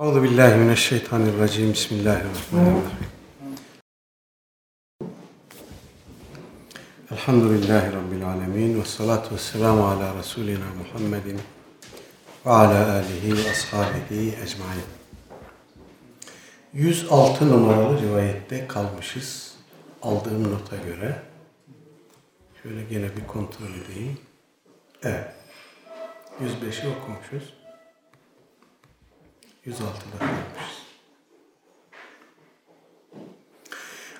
Euzu billahi mineşşeytanirracim. Bismillahirrahmanirrahim. Elhamdülillahi rabbil alamin ve salatu vesselamu ala resulina Muhammedin ve ala alihi ve ashabihi ecmaîn. 106 numaralı rivayette kalmışız. Aldığım nota göre. Şöyle gene bir kontrol edeyim. Evet. 105'i okumuşuz. 106'da kalmışız.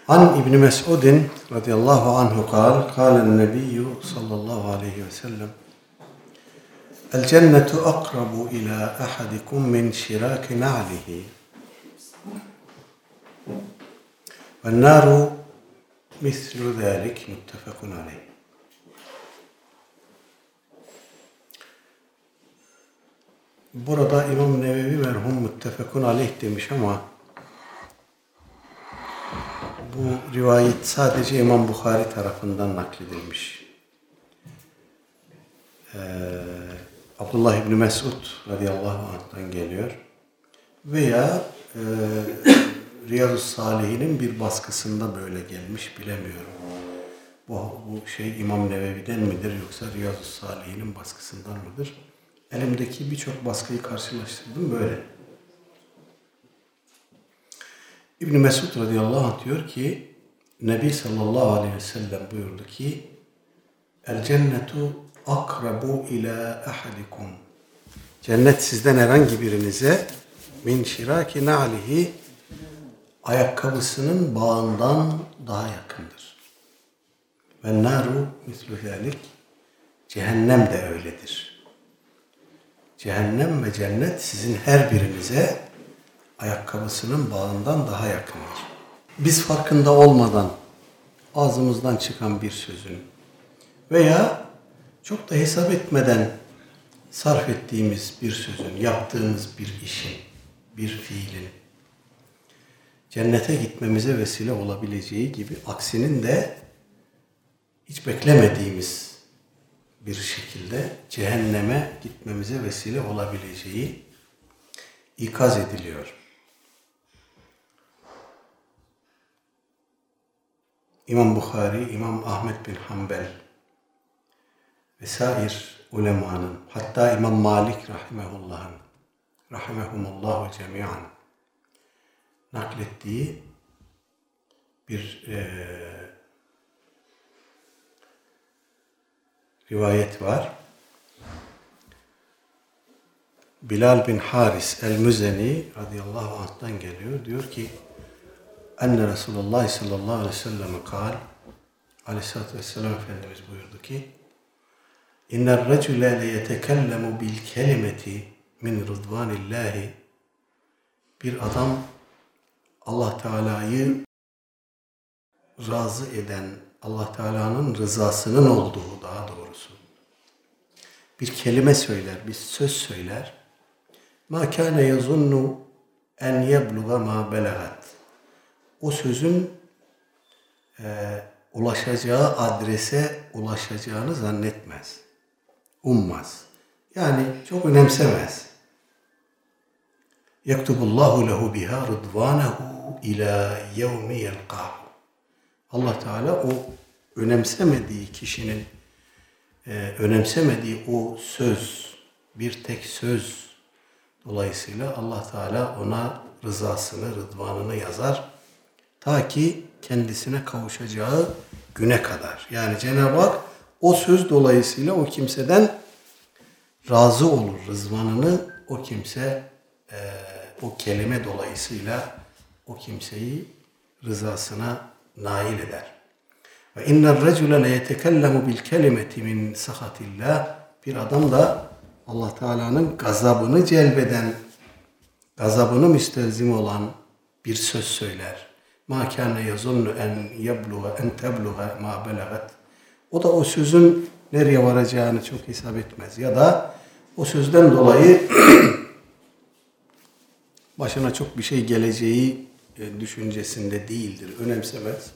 An İbni Mes'udin radıyallahu anhu kal, kâlen nebiyyü sallallahu aleyhi ve sellem El cennetu akrabu ila ahadikum min şiraki na'lihi ve naru mislu zâlik muttefakun aleyh. Burada İmam Nevevi merhum müttefekun aleyh demiş ama bu rivayet sadece İmam Bukhari tarafından nakledilmiş. Ee, Abdullah İbni Mesud radıyallahu anh'tan geliyor. Veya e, Riyazu Salihinin bir baskısında böyle gelmiş bilemiyorum. Bu, bu şey İmam Nevevi'den midir yoksa Riyazu Salihinin baskısından mıdır? Elimdeki birçok baskıyı karşılaştırdım böyle. İbn Mesud radıyallahu anh diyor ki Nebi sallallahu aleyhi ve sellem buyurdu ki El cennetu akrabu ila ahadikum Cennet sizden herhangi birinize min şiraki na'lihi ayakkabısının bağından daha yakındır. Ve naru mislu zalik cehennem de öyledir. Cehennem ve cennet sizin her birinize ayakkabısının bağından daha yakındır. Biz farkında olmadan ağzımızdan çıkan bir sözün veya çok da hesap etmeden sarf ettiğimiz bir sözün, yaptığımız bir işin, bir fiilin cennete gitmemize vesile olabileceği gibi aksinin de hiç beklemediğimiz bir şekilde cehenneme gitmemize vesile olabileceği ikaz ediliyor. İmam Bukhari, İmam Ahmet bin Hanbel vesair ulemanın, hatta İmam Malik rahimehullah'ın, rahimehumullahu cemiyan naklettiği bir e, rivayet var. Bilal bin Haris el-Müzeni radıyallahu anh'tan geliyor. Diyor ki Enne Resulullah sallallahu aleyhi ve sellem kal Aleyhisselatü Vesselam Efendimiz buyurdu ki İnner recule le bil kelimeti min rıdvanillahi Bir adam Allah Teala'yı razı eden Allah Teala'nın rızasının olduğu daha doğrusu. Bir kelime söyler, bir söz söyler. Ma kana yazunnu en yebluğa ma belagat. O sözün e, ulaşacağı adrese ulaşacağını zannetmez. Ummaz. Yani çok önemsemez. Yektubullahu lehu biha rıdvanehu ila yevmi yelqahu. Allah Teala o önemsemediği kişinin e, önemsemediği o söz, bir tek söz dolayısıyla Allah Teala ona rızasını, rıdvanını yazar. Ta ki kendisine kavuşacağı güne kadar. Yani Cenab-ı Hak o söz dolayısıyla o kimseden razı olur. Rızvanını o kimse e, o kelime dolayısıyla o kimseyi rızasına nail eder. Ve inner recule le yetekellemu bil kelimeti min sahatillah. Bir adam da Allah Teala'nın gazabını celbeden, gazabını müstelzim olan bir söz söyler. Ma kana yazunnu en yebluğa en tebluğa ma belagat. O da o sözün nereye varacağını çok hesap etmez. Ya da o sözden dolayı başına çok bir şey geleceği düşüncesinde değildir, önemsemez.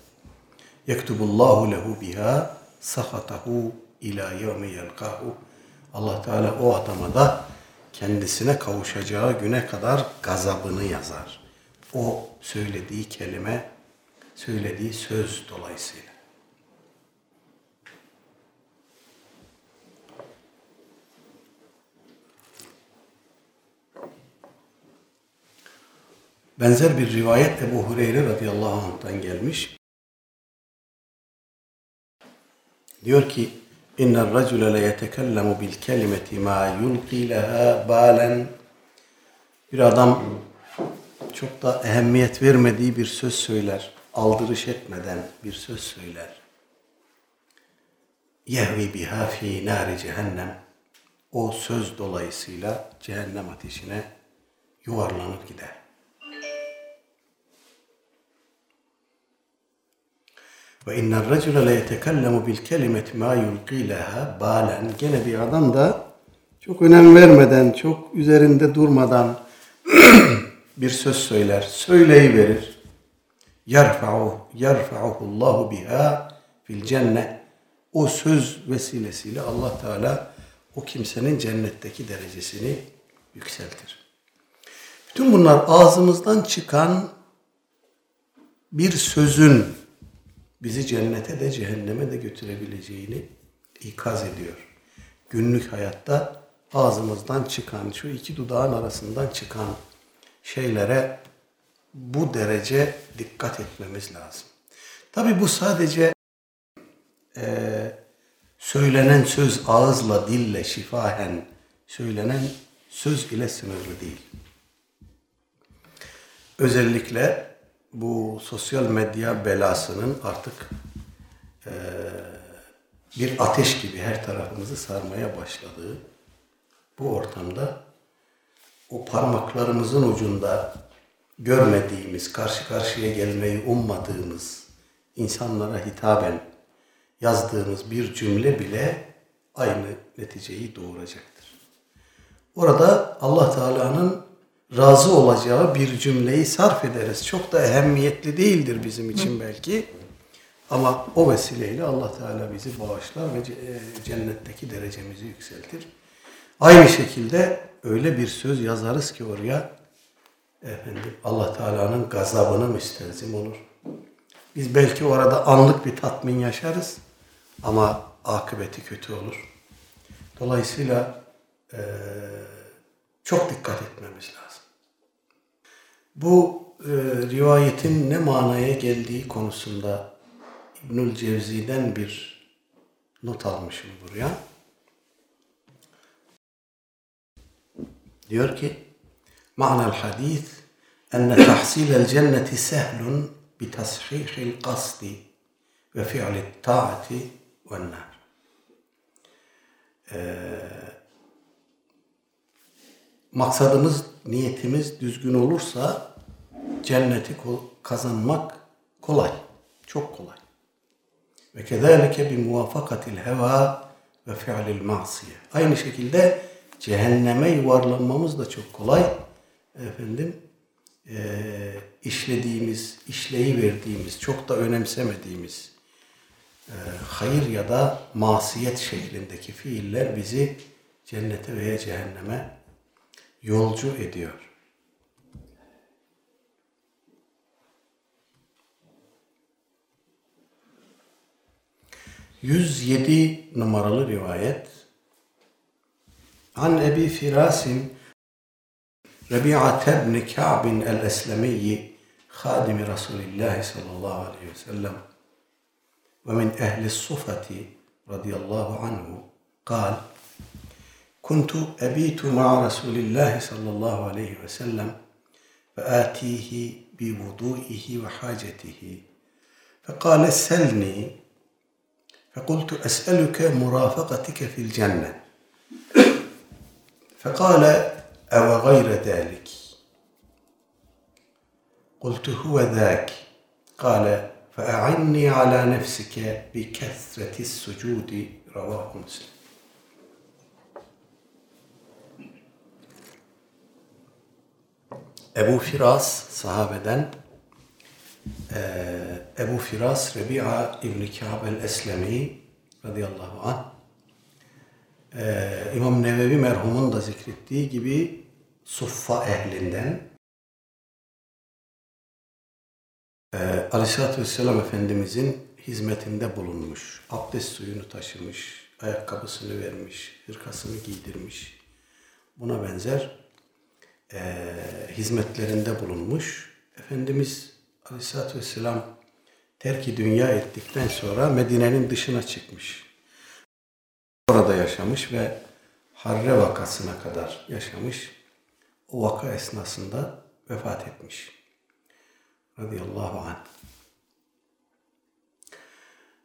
Yektubullahu lehu biha sahatahu ila yevmi yelkahu. Allah Teala o adama da kendisine kavuşacağı güne kadar gazabını yazar. O söylediği kelime, söylediği söz dolayısıyla. Benzer bir rivayet Ebu Hureyre radıyallahu anh'tan gelmiş. Diyor ki اِنَّ الرَّجُلَ لَيَتَكَلَّمُ بِالْكَلِمَةِ مَا يُلْقِي لَهَا بَالًا Bir adam çok da ehemmiyet vermediği bir söz söyler. Aldırış etmeden bir söz söyler. يَهْوِ biha fi nari cehennem. O söz dolayısıyla cehennem ateşine yuvarlanır gider. Ve inner racule le yetekellemu bil kelimeti ma yulqi leha balen. Gene bir adam da çok önem vermeden, çok üzerinde durmadan bir söz söyler, söyleyiverir. Yerfa'u, yerfa'uhu Allahu biha fil cennet. O söz vesilesiyle Allah Teala o kimsenin cennetteki derecesini yükseltir. Bütün bunlar ağzımızdan çıkan bir sözün bizi cennete de cehenneme de götürebileceğini ikaz ediyor. Günlük hayatta ağzımızdan çıkan, şu iki dudağın arasından çıkan şeylere bu derece dikkat etmemiz lazım. Tabi bu sadece e, söylenen söz ağızla, dille, şifahen söylenen söz ile sınırlı değil. Özellikle bu sosyal medya belasının artık e, bir ateş gibi her tarafımızı sarmaya başladığı bu ortamda o parmaklarımızın ucunda görmediğimiz, karşı karşıya gelmeyi ummadığımız insanlara hitaben yazdığımız bir cümle bile aynı neticeyi doğuracaktır. Orada Allah Teala'nın razı olacağı bir cümleyi sarf ederiz. Çok da ehemmiyetli değildir bizim için belki. Ama o vesileyle Allah Teala bizi bağışlar ve e, cennetteki derecemizi yükseltir. Aynı şekilde öyle bir söz yazarız ki oraya efendim Allah Teala'nın gazabını müstezim olur. Biz belki orada anlık bir tatmin yaşarız ama akıbeti kötü olur. Dolayısıyla e, çok dikkat etmemiz lazım. Bu e, rivayetin ne manaya geldiği konusunda İbnül Cevzi'den bir not almışım buraya. Diyor ki, Ma'na'l hadis enne tahsilel cenneti sehlun bi tashihil qasdi ve fi'li ta'ati ve nar. Ee, maksadımız, niyetimiz düzgün olursa cenneti kazanmak kolay. Çok kolay. Ve kezalike bi muvafakatil heva ve fi'lil masiye. Aynı şekilde cehenneme yuvarlanmamız da çok kolay. Efendim e, işlediğimiz, işleyi verdiğimiz, çok da önemsemediğimiz e, hayır ya da masiyet şeklindeki fiiller bizi cennete veya cehenneme yolcu ediyor. ...107 numaralı rivayet... ...an Ebi Firasin... ...Rabi'ate ibn Ka'bin el-Eslemiyi... ...Hadimi Resulillah sallallahu aleyhi ve sellem... ...ve min ehli sufati... ...radiyallahu anhu... ...kal... كنت أبيت مع رسول الله صلى الله عليه وسلم فآتيه بوضوئه وحاجته. فقال سلني فقلت أسألك مرافقتك في الجنة. فقال أو غير ذلك؟ قلت هو ذاك. قال فأعني على نفسك بكثرة السجود رواه مسلم. Ebu Firas sahabeden e, Ebu Firas Rebi'a İbn-i Kâb el-Eslemi radıyallahu anh Ee, İmam Nevevi merhumun da zikrettiği gibi suffa ehlinden e, Aleyhisselatü Vesselam Efendimizin hizmetinde bulunmuş. Abdest suyunu taşımış, ayakkabısını vermiş, hırkasını giydirmiş. Buna benzer e, hizmetlerinde bulunmuş. Efendimiz Aleyhisselatü Vesselam terki dünya ettikten sonra Medine'nin dışına çıkmış. Orada yaşamış ve Harre vakasına kadar yaşamış. O vaka esnasında vefat etmiş. Radıyallahu anh.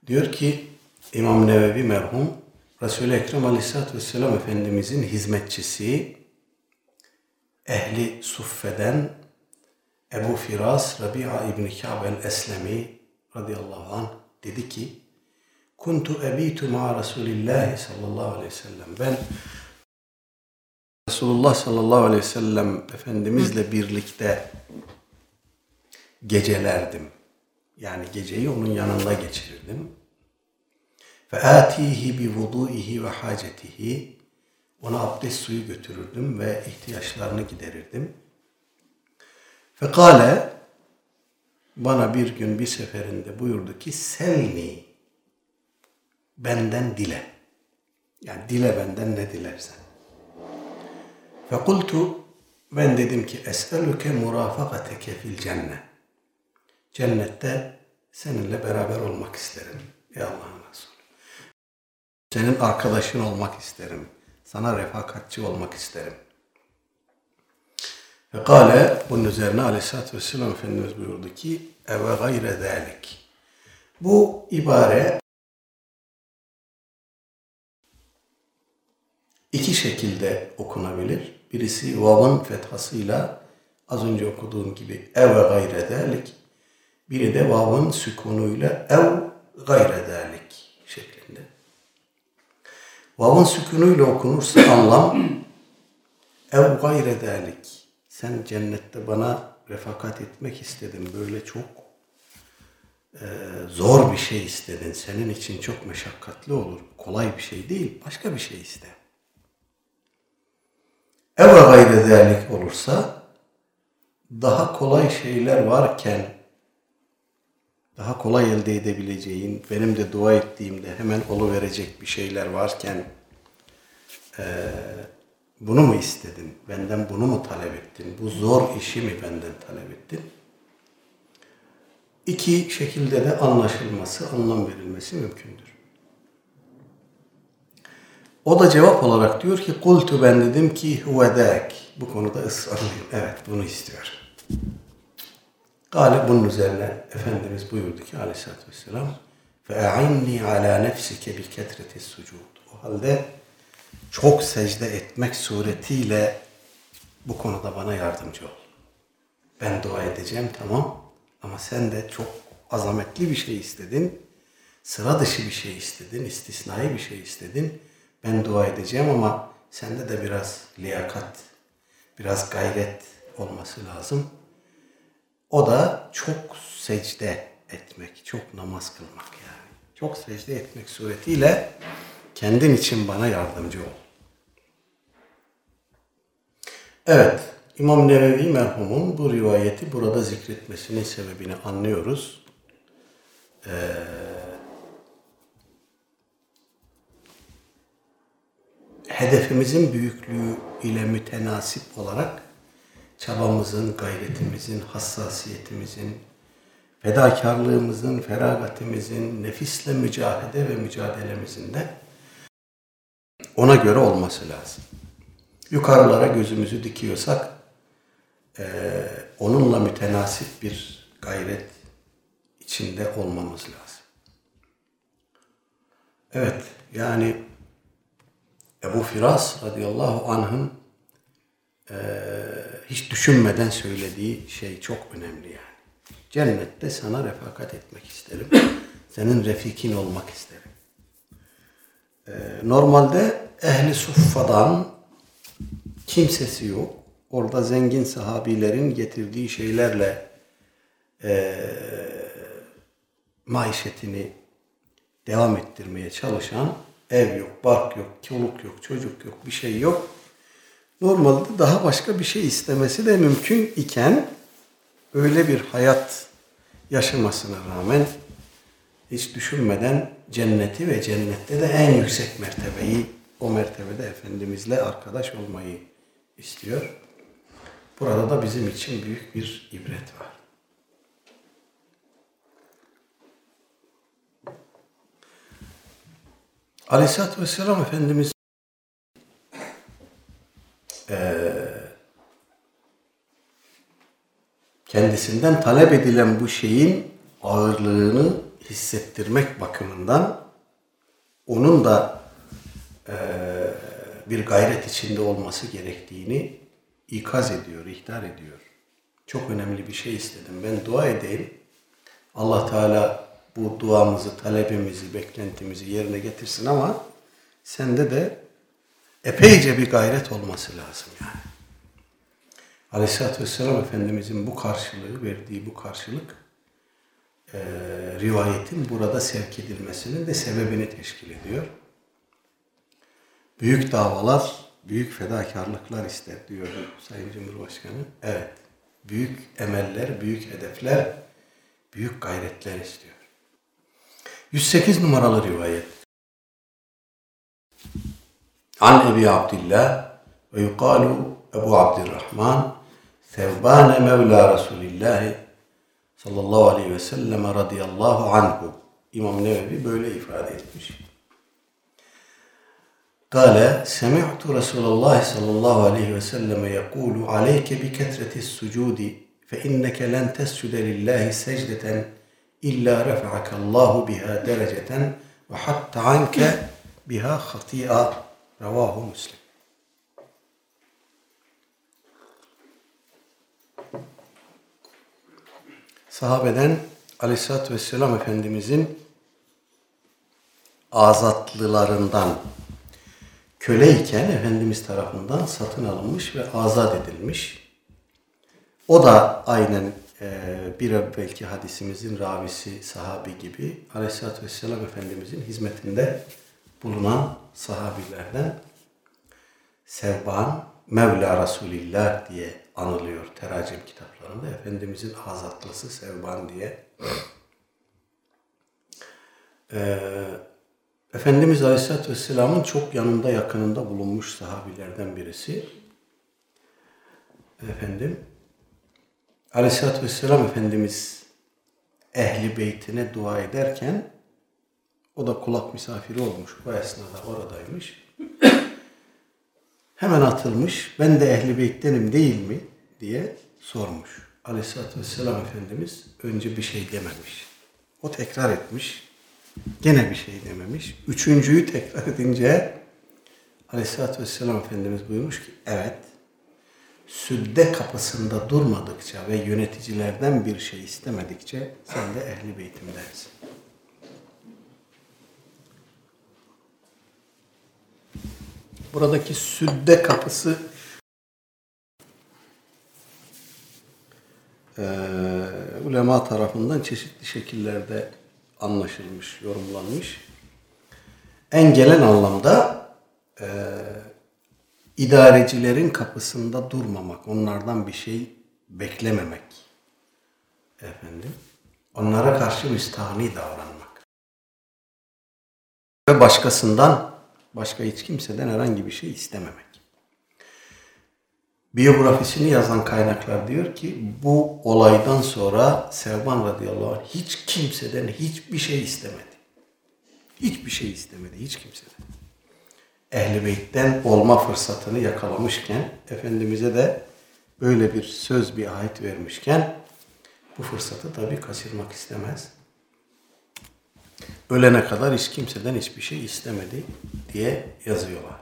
Diyor ki İmam Nevevi merhum Resul-i Ekrem Aleyhisselatü Vesselam Efendimizin hizmetçisi ehli suffeden Ebu Firas Rabia İbni Ka'b el-Eslemi radıyallahu anh dedi ki Kuntu ebitu ma Resulillahi sallallahu aleyhi ve sellem. Ben Resulullah sallallahu aleyhi ve sellem Efendimizle birlikte gecelerdim. Yani geceyi onun yanında geçirirdim. Ve atihi bi vudu'ihi ve hacetihi. Ona abdest suyu götürürdüm ve ihtiyaçlarını giderirdim. Fekale bana bir gün bir seferinde buyurdu ki selni benden dile. Yani dile benden ne dilersen. Fekultu ben dedim ki es'eluke murafakateke fil cennet. Cennette seninle beraber olmak isterim. Ey Allah'ın Resulü. Senin arkadaşın olmak isterim. Sana refakatçi olmak isterim. Ve kale bunun üzerine aleyhissalatü vesselam Efendimiz buyurdu ki eve gayre zalik. Bu ibare iki şekilde okunabilir. Birisi vav'ın fethasıyla az önce okuduğum gibi eve gayre zalik. Biri de vav'ın sükunuyla ev gayre şeklinde. Vav'ın sükunuyla okunursa anlam ev gayre zalik. Sen cennette bana refakat etmek istedin. Böyle çok e, zor bir şey istedin. Senin için çok meşakkatli olur. Kolay bir şey değil. Başka bir şey iste. Ev gayre zalik olursa daha kolay şeyler varken daha kolay elde edebileceğin, benim de dua ettiğimde hemen verecek bir şeyler varken e, bunu mu istedin? Benden bunu mu talep ettin? Bu zor işi mi benden talep ettin? İki şekilde de anlaşılması, anlam verilmesi mümkündür. O da cevap olarak diyor ki kultu ben dedim ki huvedek. Bu konuda ısrarlıyım. Evet bunu istiyor. Gale bunun üzerine Efendimiz buyurdu ki aleyhissalatü vesselam فَاَعِنِّي عَلَى نَفْسِكَ بِكَتْرَةِ السُّجُودِ O halde çok secde etmek suretiyle bu konuda bana yardımcı ol. Ben dua edeceğim tamam ama sen de çok azametli bir şey istedin. Sıra dışı bir şey istedin, istisnai bir şey istedin. Ben dua edeceğim ama sende de biraz liyakat, biraz gayret olması lazım. O da çok secde etmek, çok namaz kılmak yani. Çok secde etmek suretiyle kendin için bana yardımcı ol. Evet, İmam Nevevi merhumun bu rivayeti burada zikretmesinin sebebini anlıyoruz. Ee, hedefimizin büyüklüğü ile mütenasip olarak çabamızın, gayretimizin, hassasiyetimizin, fedakarlığımızın, feragatimizin, nefisle mücadele ve mücadelemizin de ona göre olması lazım. Yukarılara gözümüzü dikiyorsak e, onunla mütenasip bir gayret içinde olmamız lazım. Evet, yani Ebu Firas radıyallahu anh'ın e, hiç düşünmeden söylediği şey çok önemli yani. Cennette sana refakat etmek isterim. Senin refikin olmak isterim. E, normalde ehli suffadan kimsesi yok. Orada zengin sahabilerin getirdiği şeylerle e, maişetini devam ettirmeye çalışan Ev yok, bark yok, çoluk yok, çocuk yok, bir şey yok. Normalde daha başka bir şey istemesi de mümkün iken öyle bir hayat yaşamasına rağmen hiç düşünmeden cenneti ve cennette de en yüksek mertebeyi o mertebede Efendimizle arkadaş olmayı istiyor. Burada da bizim için büyük bir ibret var. Aleyhisselatü Vesselam Efendimiz kendisinden talep edilen bu şeyin ağırlığını hissettirmek bakımından onun da e, bir gayret içinde olması gerektiğini ikaz ediyor, ihtar ediyor. Çok önemli bir şey istedim. Ben dua edeyim. Allah Teala bu duamızı, talebimizi, beklentimizi yerine getirsin ama sende de epeyce bir gayret olması lazım yani. Aleyhisselatü Vesselam Efendimizin bu karşılığı, verdiği bu karşılık e, rivayetin burada sevk edilmesinin de sebebini teşkil ediyor. Büyük davalar, büyük fedakarlıklar ister diyor Sayın Cumhurbaşkanı. Evet, büyük emeller, büyük hedefler, büyük gayretler istiyor. 108 numaralı rivayet an Ebi Abdillah ve yukalu Ebu Abdirrahman Sevbane Mevla Resulillahi sallallahu aleyhi ve selleme radıyallahu anhu. İmam Nevevi böyle ifade etmiş. Kale semi'tu Resulullah sallallahu aleyhi ve selleme yekulu aleyke bi ketretis sucudi fe inneke len tescude lillahi secdeten illa refa'akallahu biha dereceten ve hatta anke biha hati'a Revahu Müslim. Sahabeden Aleyhisselatü Vesselam Efendimizin azatlılarından köleyken Efendimiz tarafından satın alınmış ve azat edilmiş. O da aynen e, bir belki hadisimizin ravisi sahabi gibi Aleyhisselatü Vesselam Efendimizin hizmetinde bulunan sahabilerden Sevban Mevla Resulillah diye anılıyor teracim kitaplarında. Efendimizin azatlısı Sevban diye. Ee, Efendimiz Aleyhisselatü Vesselam'ın çok yanında yakınında bulunmuş sahabilerden birisi. Efendim Aleyhisselatü Vesselam Efendimiz ehli beytine dua ederken o da kulak misafiri olmuş. O esnada oradaymış. Hemen atılmış. Ben de ehli beyttenim değil mi? diye sormuş. Aleyhisselatü Vesselam Efendimiz önce bir şey dememiş. O tekrar etmiş. Gene bir şey dememiş. Üçüncüyü tekrar edince Aleyhisselatü Vesselam Efendimiz buyurmuş ki evet südde kapısında durmadıkça ve yöneticilerden bir şey istemedikçe sen de ehli beytim Buradaki südde kapısı e, ulema tarafından çeşitli şekillerde anlaşılmış, yorumlanmış. En gelen anlamda e, idarecilerin kapısında durmamak, onlardan bir şey beklememek. Efendim, onlara karşı müstahni davranmak. Ve başkasından, başka hiç kimseden herhangi bir şey istememek. Biyografisini yazan kaynaklar diyor ki bu olaydan sonra Sevban radıyallahu anh hiç kimseden hiçbir şey istemedi. Hiçbir şey istemedi, hiç kimseden. Ehl-i Beyt'ten olma fırsatını yakalamışken, Efendimiz'e de böyle bir söz, bir ahit vermişken bu fırsatı tabi kaçırmak istemez. Ölene kadar hiç kimseden hiçbir şey istemedi diye yazıyorlar.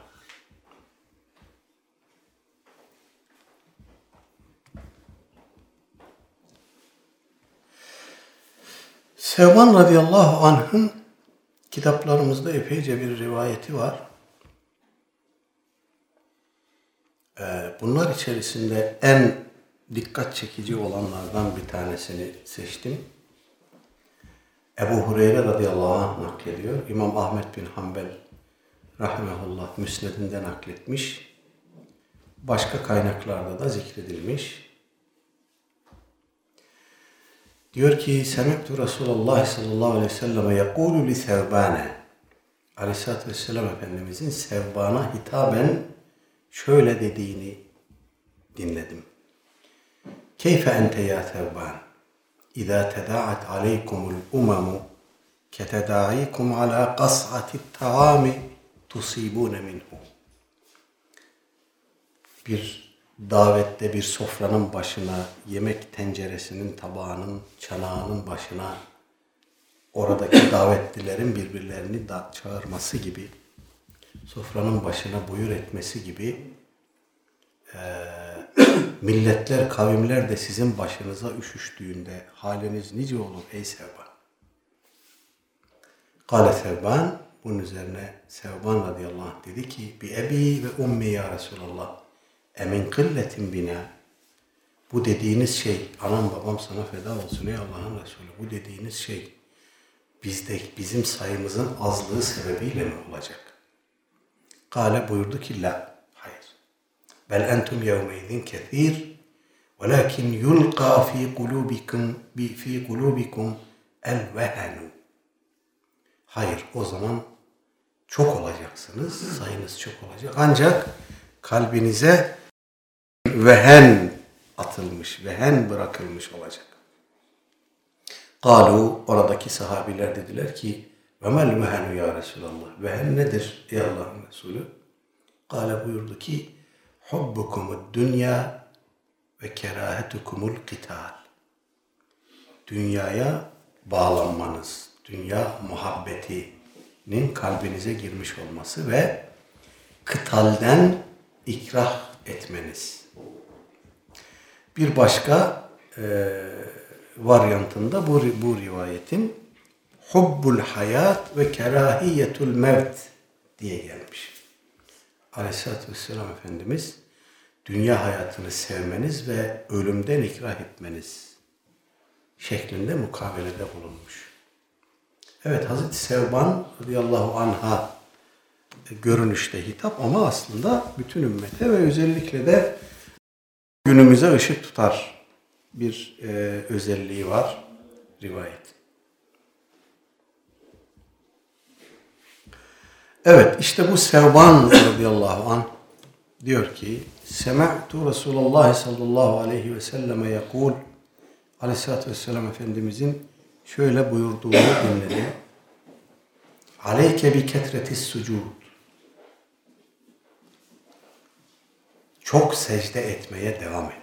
Sevban radıyallahu anh'ın kitaplarımızda epeyce bir rivayeti var. Ee, bunlar içerisinde en dikkat çekici olanlardan bir tanesini seçtim. Ebu Hureyre radıyallahu anh naklediyor. İmam Ahmet bin Hanbel rahmetullah müsnedinden nakletmiş. Başka kaynaklarda da zikredilmiş. Diyor ki Semiktu Resulullah sallallahu aleyhi ve selleme yekulu li sevbane Aleyhisselatü Vesselam Efendimizin Sevban'a hitaben şöyle dediğini dinledim. Keyfe ente ya Sevban İzâ tedâ'at aleykumul umamu ketedâ'ikum alâ qas'ati ta'ami tusibûne minhu. Bir davette bir sofranın başına, yemek tenceresinin, tabağının, çanağının başına oradaki davetlilerin birbirlerini da çağırması gibi, sofranın başına buyur etmesi gibi e, milletler, kavimler de sizin başınıza üşüştüğünde haliniz nice olur ey Sevban? Kale Sevban, bunun üzerine Sevban radıyallahu anh dedi ki, bi ebi ve ummi ya Resulallah, emin kılletin bina, bu dediğiniz şey, anam babam sana feda olsun ey Allah'ın Resulü, bu dediğiniz şey, bizde bizim sayımızın azlığı sebebiyle mi olacak? Kale buyurdu ki la. Yevmeydin kethir velakin yulqa fi kulubikum bi fi kulubikum el vehenu. Hayır o zaman çok olacaksınız. Sayınız çok olacak. Ancak kalbinize vehen atılmış, vehen bırakılmış olacak. Kalu oradaki sahabiler dediler ki ve mel vehenu ya Resulallah. Vehen nedir ey Allah'ın Resulü? Kale buyurdu ki hubbukumud dünya ve kerahetukumul kital. Dünyaya bağlanmanız, dünya muhabbetinin kalbinize girmiş olması ve kıtalden ikrah etmeniz. Bir başka e, varyantında bu, bu rivayetin hubbul hayat ve kerahiyetul mevt diye gelmiş. Aleyhisselatü Vesselam Efendimiz dünya hayatını sevmeniz ve ölümden ikrah etmeniz şeklinde mukabelede bulunmuş. Evet Hazreti Sevban radıyallahu anha görünüşte hitap ama aslında bütün ümmete ve özellikle de günümüze ışık tutar bir e, özelliği var rivayet. Evet işte bu Sevban radıyallahu an diyor ki Sema'tu Resulullah sallallahu aleyhi ve selleme yakul Aleyhisselatü Vesselam Efendimizin şöyle buyurduğunu dinledim. Aleyke bi ketretis sucud. Çok secde etmeye devam et.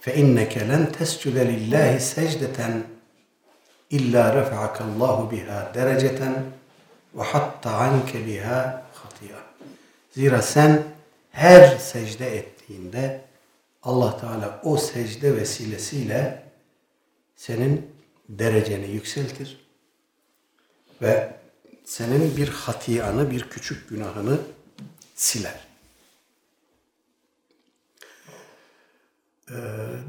Fe inneke len tescude lillahi secdeten illa refa'akallahu biha dereceten ve hatta anke biha hatiya. Zira sen her secde ettiğinde Allah Teala o secde vesilesiyle senin dereceni yükseltir ve senin bir hatiyanı, bir küçük günahını siler. Ee,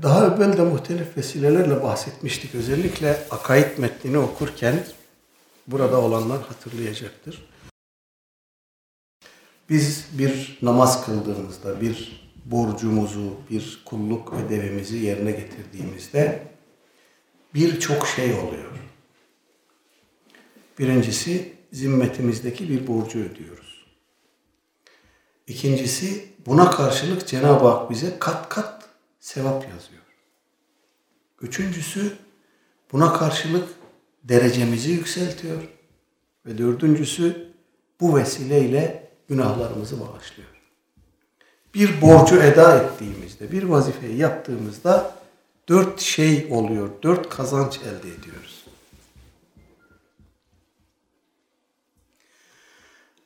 daha evvel de muhtelif vesilelerle bahsetmiştik. Özellikle akaid metnini okurken burada olanlar hatırlayacaktır. Biz bir namaz kıldığımızda, bir borcumuzu, bir kulluk ödevimizi yerine getirdiğimizde birçok şey oluyor. Birincisi zimmetimizdeki bir borcu ödüyoruz. İkincisi buna karşılık Cenab-ı Hak bize kat kat sevap yazıyor. Üçüncüsü buna karşılık derecemizi yükseltiyor. Ve dördüncüsü bu vesileyle günahlarımızı bağışlıyor. Bir borcu eda ettiğimizde, bir vazifeyi yaptığımızda dört şey oluyor, dört kazanç elde ediyoruz.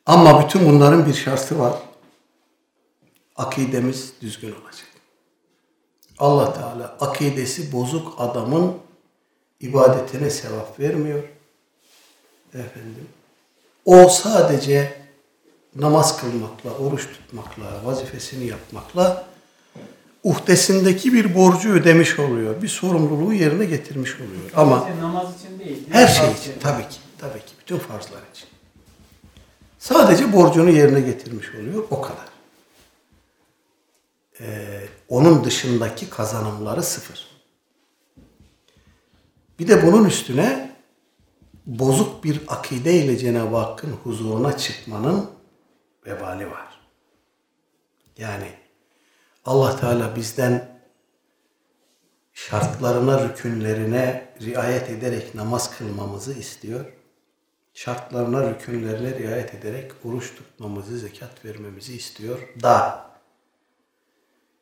Ama bütün bunların bir şartı var. Akidemiz düzgün olacak. Allah Teala akidesi bozuk adamın ibadetine sevap vermiyor. Efendim. O sadece namaz kılmakla, oruç tutmakla, vazifesini yapmakla uhdesindeki bir borcu ödemiş oluyor. Bir sorumluluğu yerine getirmiş oluyor. Ama namaz için değil. her şey için tabii ki, tabii ki bütün farzlar için. Sadece borcunu yerine getirmiş oluyor. O kadar. Ee, onun dışındaki kazanımları sıfır. Bir de bunun üstüne bozuk bir akide ile Cenab-ı Hakk'ın huzuruna çıkmanın vebali var. Yani Allah Teala bizden şartlarına, rükünlerine riayet ederek namaz kılmamızı istiyor. Şartlarına, rükünlerine riayet ederek oruç tutmamızı, zekat vermemizi istiyor da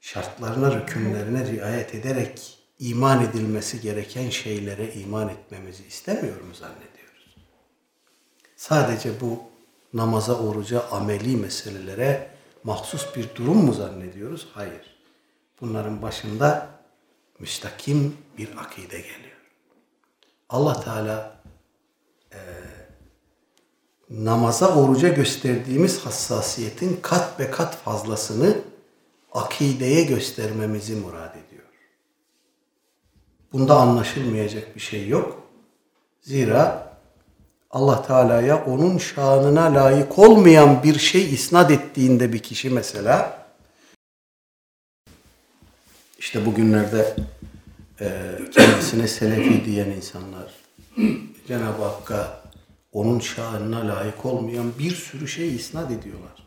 şartlarına, rükünlerine riayet ederek iman edilmesi gereken şeylere iman etmemizi istemiyor mu zannediyoruz? Sadece bu namaza, oruca, ameli meselelere mahsus bir durum mu zannediyoruz? Hayır. Bunların başında müstakim bir akide geliyor. Allah Teala e, namaza, oruca gösterdiğimiz hassasiyetin kat ve kat fazlasını akideye göstermemizi murad ediyor. Bunda anlaşılmayacak bir şey yok. Zira Allah Teala'ya onun şanına layık olmayan bir şey isnat ettiğinde bir kişi mesela işte bugünlerde e, kendisine selefi diyen insanlar Cenab-ı Hakk'a onun şanına layık olmayan bir sürü şey isnat ediyorlar.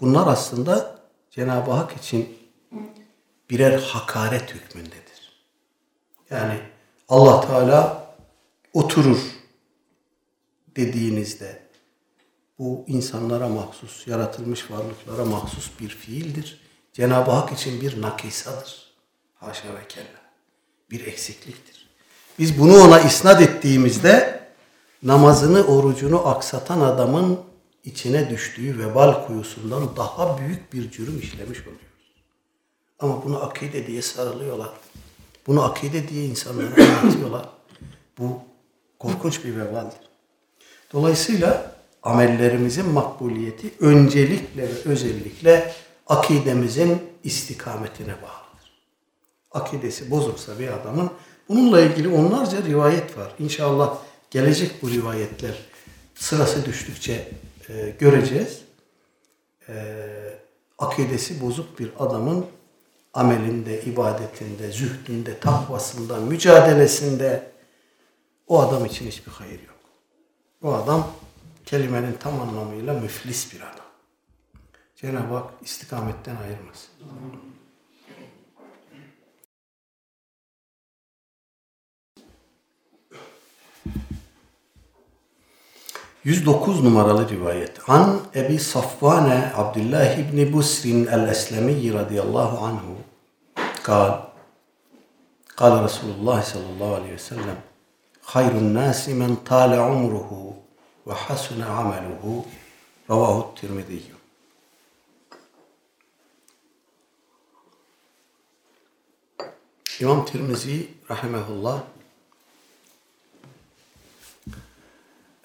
Bunlar aslında Cenab-ı Hak için birer hakaret hükmündedir. Yani Allah Teala oturur dediğinizde bu insanlara mahsus, yaratılmış varlıklara mahsus bir fiildir. Cenab-ı Hak için bir nakisadır. Haşa ve kella. Bir eksikliktir. Biz bunu ona isnat ettiğimizde namazını, orucunu aksatan adamın içine düştüğü vebal kuyusundan daha büyük bir cürüm işlemiş oluyoruz. Ama bunu akide diye sarılıyorlar. Bunu akide diye insanlara anlatıyorlar. Bu korkunç bir vebaldir. Dolayısıyla amellerimizin makbuliyeti öncelikle ve özellikle akidemizin istikametine bağlıdır. Akidesi bozuksa bir adamın bununla ilgili onlarca rivayet var. İnşallah gelecek bu rivayetler sırası düştükçe e, göreceğiz. E, akidesi bozuk bir adamın amelinde, ibadetinde, zühdünde, takvasında, mücadelesinde o adam için hiçbir hayır yok. O adam kelimenin tam anlamıyla müflis bir adam. Cenab-ı Hak istikametten ayırmasın. 109 numaralı rivayet. An Ebi Safvane Abdullah İbni Busrin el-Eslemi radıyallahu anhu kal kal Resulullah sallallahu aleyhi ve sellem hayrun nasi men tale umruhu ve hasune ameluhu ravahu tirmidiyyum İmam Tirmizi rahimehullah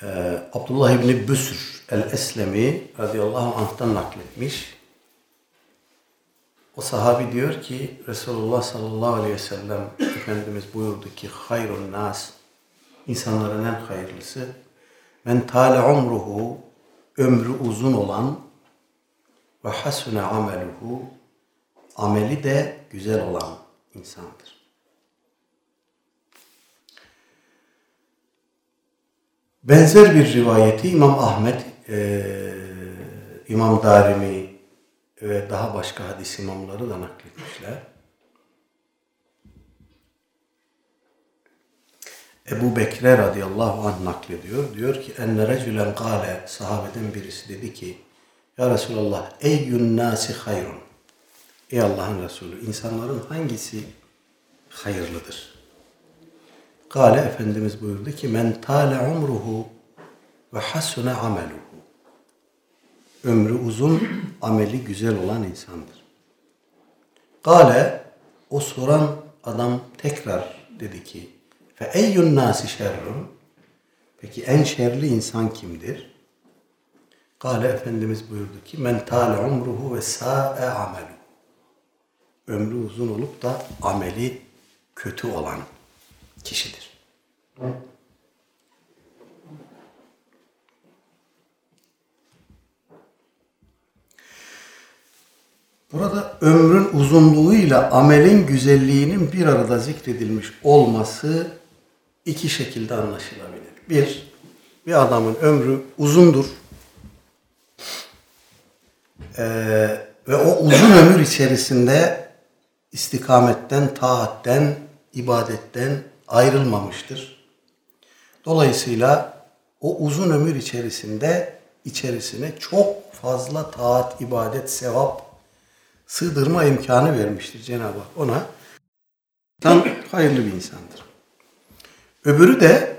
e, Abdullah İbni Büsr el-Eslemi radıyallahu anh'tan nakletmiş. O sahabi diyor ki Resulullah sallallahu aleyhi ve sellem Efendimiz buyurdu ki hayrun nas insanların en hayırlısı men tale umruhu ömrü uzun olan ve hasune ameluhu ameli de güzel olan insandır. Benzer bir rivayeti İmam Ahmet, e, İmam Darimi ve daha başka hadis imamları da nakletmişler. Ebu Bekre radıyallahu anh naklediyor. Diyor ki enne recülen kâle sahabeden birisi dedi ki Ya Resulallah eyyün nâsi hayrun Ey Allah'ın Resulü insanların hangisi hayırlıdır? Kale Efendimiz buyurdu ki men tale umruhu ve hasune ameluhu. Ömrü uzun, ameli güzel olan insandır. Kale o soran adam tekrar dedi ki fe eyyun nasi şerrun Peki en şerli insan kimdir? Kale Efendimiz buyurdu ki men tale umruhu ve sa'e amelu. Ömrü uzun olup da ameli kötü olan kişidir. Burada ömrün uzunluğuyla amelin güzelliğinin bir arada zikredilmiş olması iki şekilde anlaşılabilir. Bir, bir adamın ömrü uzundur. Ee, ve o uzun ömür içerisinde istikametten, taatten, ibadetten, ayrılmamıştır. Dolayısıyla o uzun ömür içerisinde içerisine çok fazla taat, ibadet, sevap sığdırma imkanı vermiştir Cenab-ı Hak ona. Tam hayırlı bir insandır. Öbürü de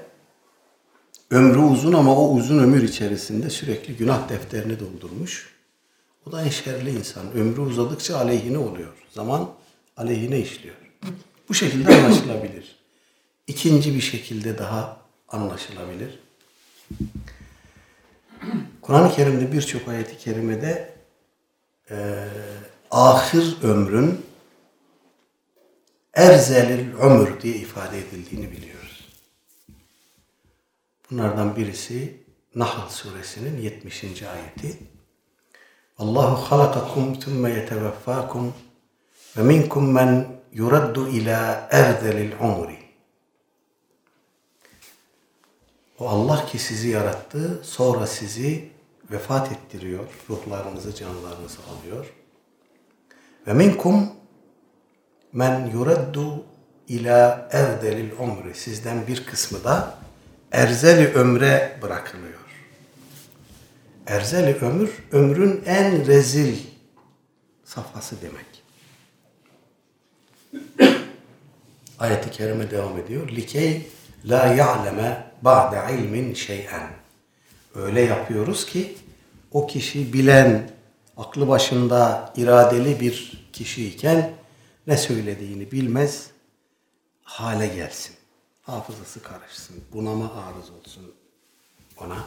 ömrü uzun ama o uzun ömür içerisinde sürekli günah defterini doldurmuş. O da en şerli insan. Ömrü uzadıkça aleyhine oluyor. Zaman aleyhine işliyor. Bu şekilde anlaşılabilir. İkinci bir şekilde daha anlaşılabilir. Kur'an-ı Kerim'de birçok ayeti kerimede e, ahir ömrün erzelil ömür diye ifade edildiğini biliyoruz. Bunlardan birisi Nahl suresinin 70. ayeti. Allahu halakakum thumme yeteveffakum ve minkum men yuraddu ila erzelil umri. O Allah ki sizi yarattı, sonra sizi vefat ettiriyor, ruhlarınızı, canlarınızı alıyor. Ve minkum men yuraddu ila erdelil umri. Sizden bir kısmı da erzeli ömre bırakılıyor. Erzeli ömür, ömrün en rezil safhası demek. Ayet-i kerime devam ediyor. Likey la ya'leme ba'de ilmin şey'en. Öyle yapıyoruz ki o kişi bilen, aklı başında iradeli bir kişiyken ne söylediğini bilmez hale gelsin. Hafızası karışsın, bunama arız olsun ona.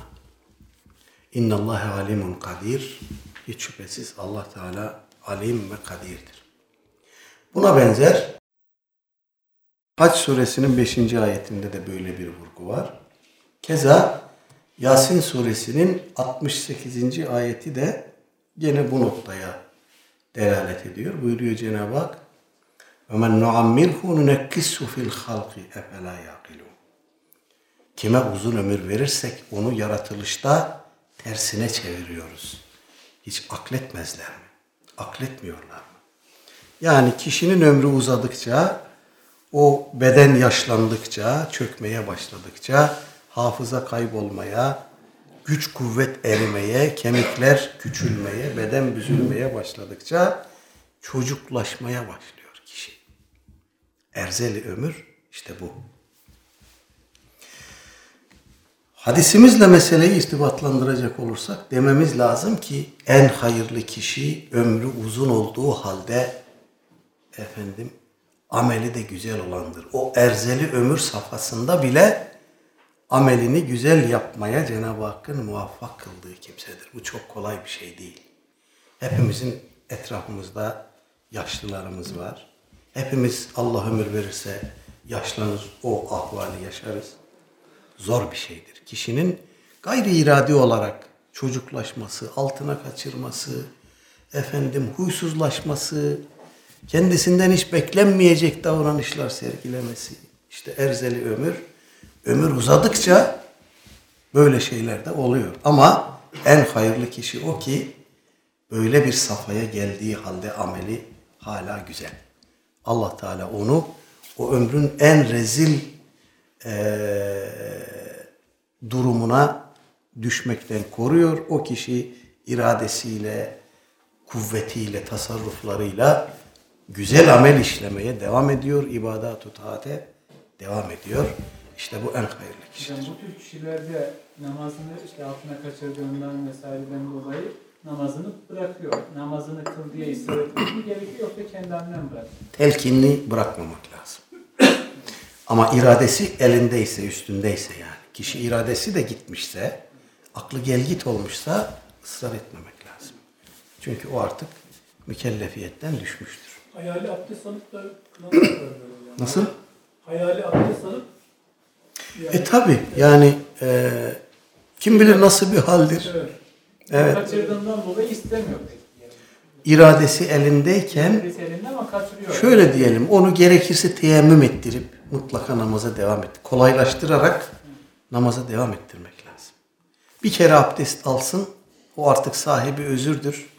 İnna Allah alimun kadir. Hiç şüphesiz Allah Teala alim ve kadirdir. Buna benzer Haç suresinin 5. ayetinde de böyle bir vurgu var. Keza Yasin suresinin 68. ayeti de gene bu noktaya delalet ediyor. Buyuruyor Cenab-ı Hak وَمَنْ نُعَمِّرْهُ نُنَكِّسُ فِي الْخَلْقِ اَفَلَا يَعْقِلُونَ Kime uzun ömür verirsek onu yaratılışta tersine çeviriyoruz. Hiç akletmezler mi? Akletmiyorlar mı? Yani kişinin ömrü uzadıkça, o beden yaşlandıkça, çökmeye başladıkça, hafıza kaybolmaya, güç kuvvet erimeye, kemikler küçülmeye, beden büzülmeye başladıkça çocuklaşmaya başlıyor kişi. Erzeli ömür işte bu. Hadisimizle meseleyi istibatlandıracak olursak dememiz lazım ki en hayırlı kişi ömrü uzun olduğu halde efendim ameli de güzel olandır. O erzeli ömür safhasında bile amelini güzel yapmaya Cenab-ı Hakk'ın muvaffak kıldığı kimsedir. Bu çok kolay bir şey değil. Hepimizin etrafımızda yaşlılarımız var. Hepimiz Allah ömür verirse yaşlanır, o ahvali yaşarız. Zor bir şeydir. Kişinin gayri iradi olarak çocuklaşması, altına kaçırması, efendim huysuzlaşması, kendisinden hiç beklenmeyecek davranışlar sergilemesi. İşte erzeli ömür. Ömür uzadıkça böyle şeyler de oluyor. Ama en hayırlı kişi o ki böyle bir safhaya geldiği halde ameli hala güzel. Allah Teala onu o ömrün en rezil ee, durumuna düşmekten koruyor. O kişi iradesiyle, kuvvetiyle, tasarruflarıyla güzel amel işlemeye devam ediyor. İbadat-ı taate devam ediyor. İşte bu en hayırlı kişidir. Yani bu tür kişilerde namazını işte altına kaçırdığından vesaireden dolayı namazını bırakıyor. Namazını kıl diye ısrar etmek gerekiyor yoksa kendinden bırakıyor. Telkinli bırakmamak lazım. Ama iradesi elindeyse, üstündeyse yani. Kişi iradesi de gitmişse, aklı gel git olmuşsa ısrar etmemek lazım. Çünkü o artık mükellefiyetten düşmüştür. Hayali abdest alıp da yani. Nasıl? Hayali abdest alıp yani, E tabi yani e, kim bilir nasıl bir haldir. evet. Evet. Kaçırdığından dolayı istemiyor pek. Yani. iradesi elindeyken Birisi elinde ama kaçırıyor. şöyle diyelim onu gerekirse teyemmüm ettirip mutlaka namaza devam et. Kolaylaştırarak namaza devam ettirmek lazım. Bir kere abdest alsın o artık sahibi özürdür.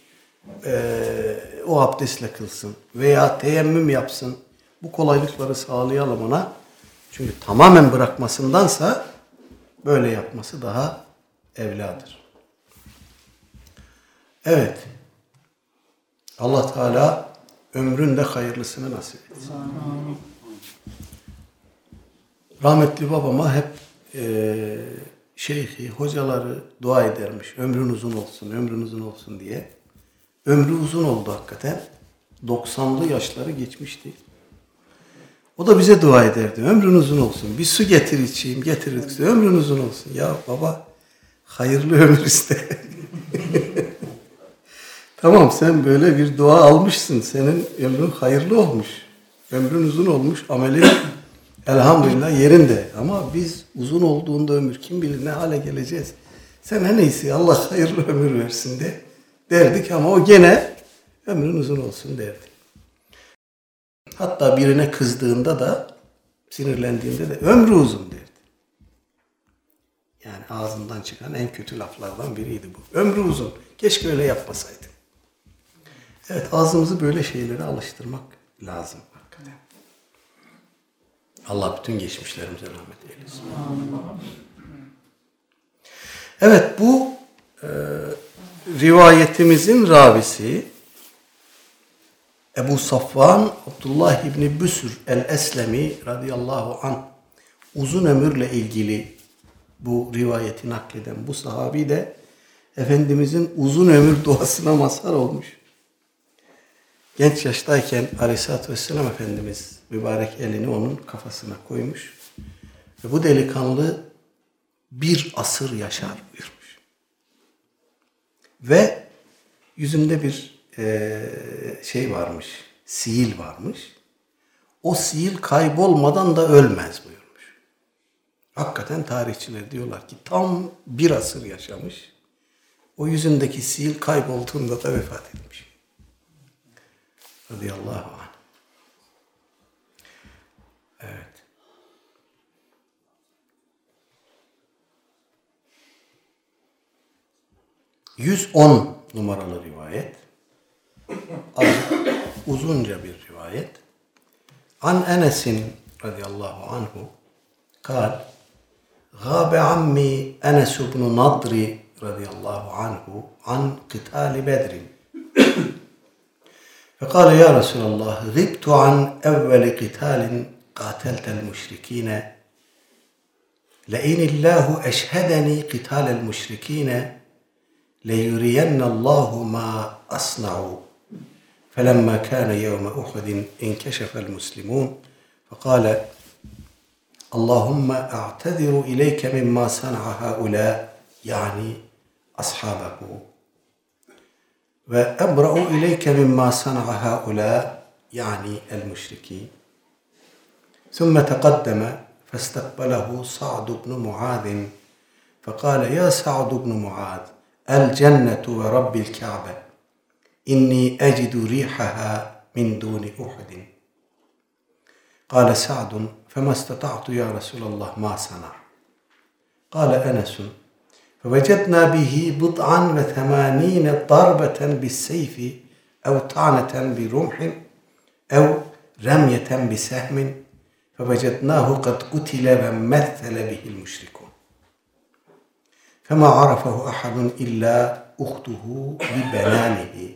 Ee, o abdestle kılsın veya teyemmüm yapsın. Bu kolaylıkları sağlayalım ona. Çünkü tamamen bırakmasındansa böyle yapması daha evladır. Evet. Allah Teala ömrün de hayırlısını nasip etsin. Rahmetli babama hep e, şeyhi, hocaları dua edermiş. Ömrün uzun olsun, ömrün uzun olsun diye. Ömrü uzun oldu hakikaten. 90'lı yaşları geçmişti. O da bize dua ederdi. Ömrün uzun olsun. Bir su getir içeyim, getirdik. Ömrün uzun olsun. Ya baba hayırlı ömür iste. tamam sen böyle bir dua almışsın. Senin ömrün hayırlı olmuş. Ömrün uzun olmuş. Amelin elhamdülillah yerinde. Ama biz uzun olduğunda ömür kim bilir ne hale geleceğiz. Sen en iyisi Allah hayırlı ömür versin de derdik ama o gene ömrün uzun olsun derdi. Hatta birine kızdığında da sinirlendiğinde de ömrü uzun derdi. Yani ağzından çıkan en kötü laflardan biriydi bu. Ömrü uzun. Keşke öyle yapmasaydı. Evet ağzımızı böyle şeylere alıştırmak lazım hakikaten. Allah bütün geçmişlerimize rahmet eylesin. Evet bu e, rivayetimizin ravisi Ebu Safvan Abdullah İbni Büsür el-Eslemi radıyallahu anh uzun ömürle ilgili bu rivayeti nakleden bu sahabi de Efendimizin uzun ömür duasına mazhar olmuş. Genç yaştayken Aleyhisselatü Vesselam Efendimiz mübarek elini onun kafasına koymuş. Ve bu delikanlı bir asır yaşar buyurmuş. Ve yüzünde bir e, şey varmış, sihir varmış. O sihir kaybolmadan da ölmez buyurmuş. Hakikaten tarihçiler diyorlar ki tam bir asır yaşamış. O yüzündeki sihir kaybolduğunda da vefat etmiş. Radıyallahu anh. Evet. ...110 numaralı rivayet. Azıcık uzunca bir rivayet. An Enes'in radıyallahu anhu kal غاب عمي أنس بن نضر رضي الله عنه عن قتال بدر فقال يا رسول الله غبت عن أول قتال قاتلت المشركين لئن الله أشهدني قتال المشركين ليرين الله ما أصنع فلما كان يوم أحد انكشف المسلمون فقال اللهم أعتذر إليك مما صنع هؤلاء يعني أصحابه. وأبرأ إليك مما صنع هؤلاء يعني المشركين. ثم تقدم فاستقبله سعد بن معاذ فقال يا سعد بن معاذ الجنة ورب الكعبة إني أجد ريحها من دون أحد. قال سعد فما استطعت يا رسول الله؟ ما صنع. قال أنس فوجدنا به بضعا وثمانين ضربة بالسيف أو طعنة برمح أو رمية بسهم فوجدناه قد قتل ومثل به المشركون. فما عرفه أحد إلا أخته ببنانه.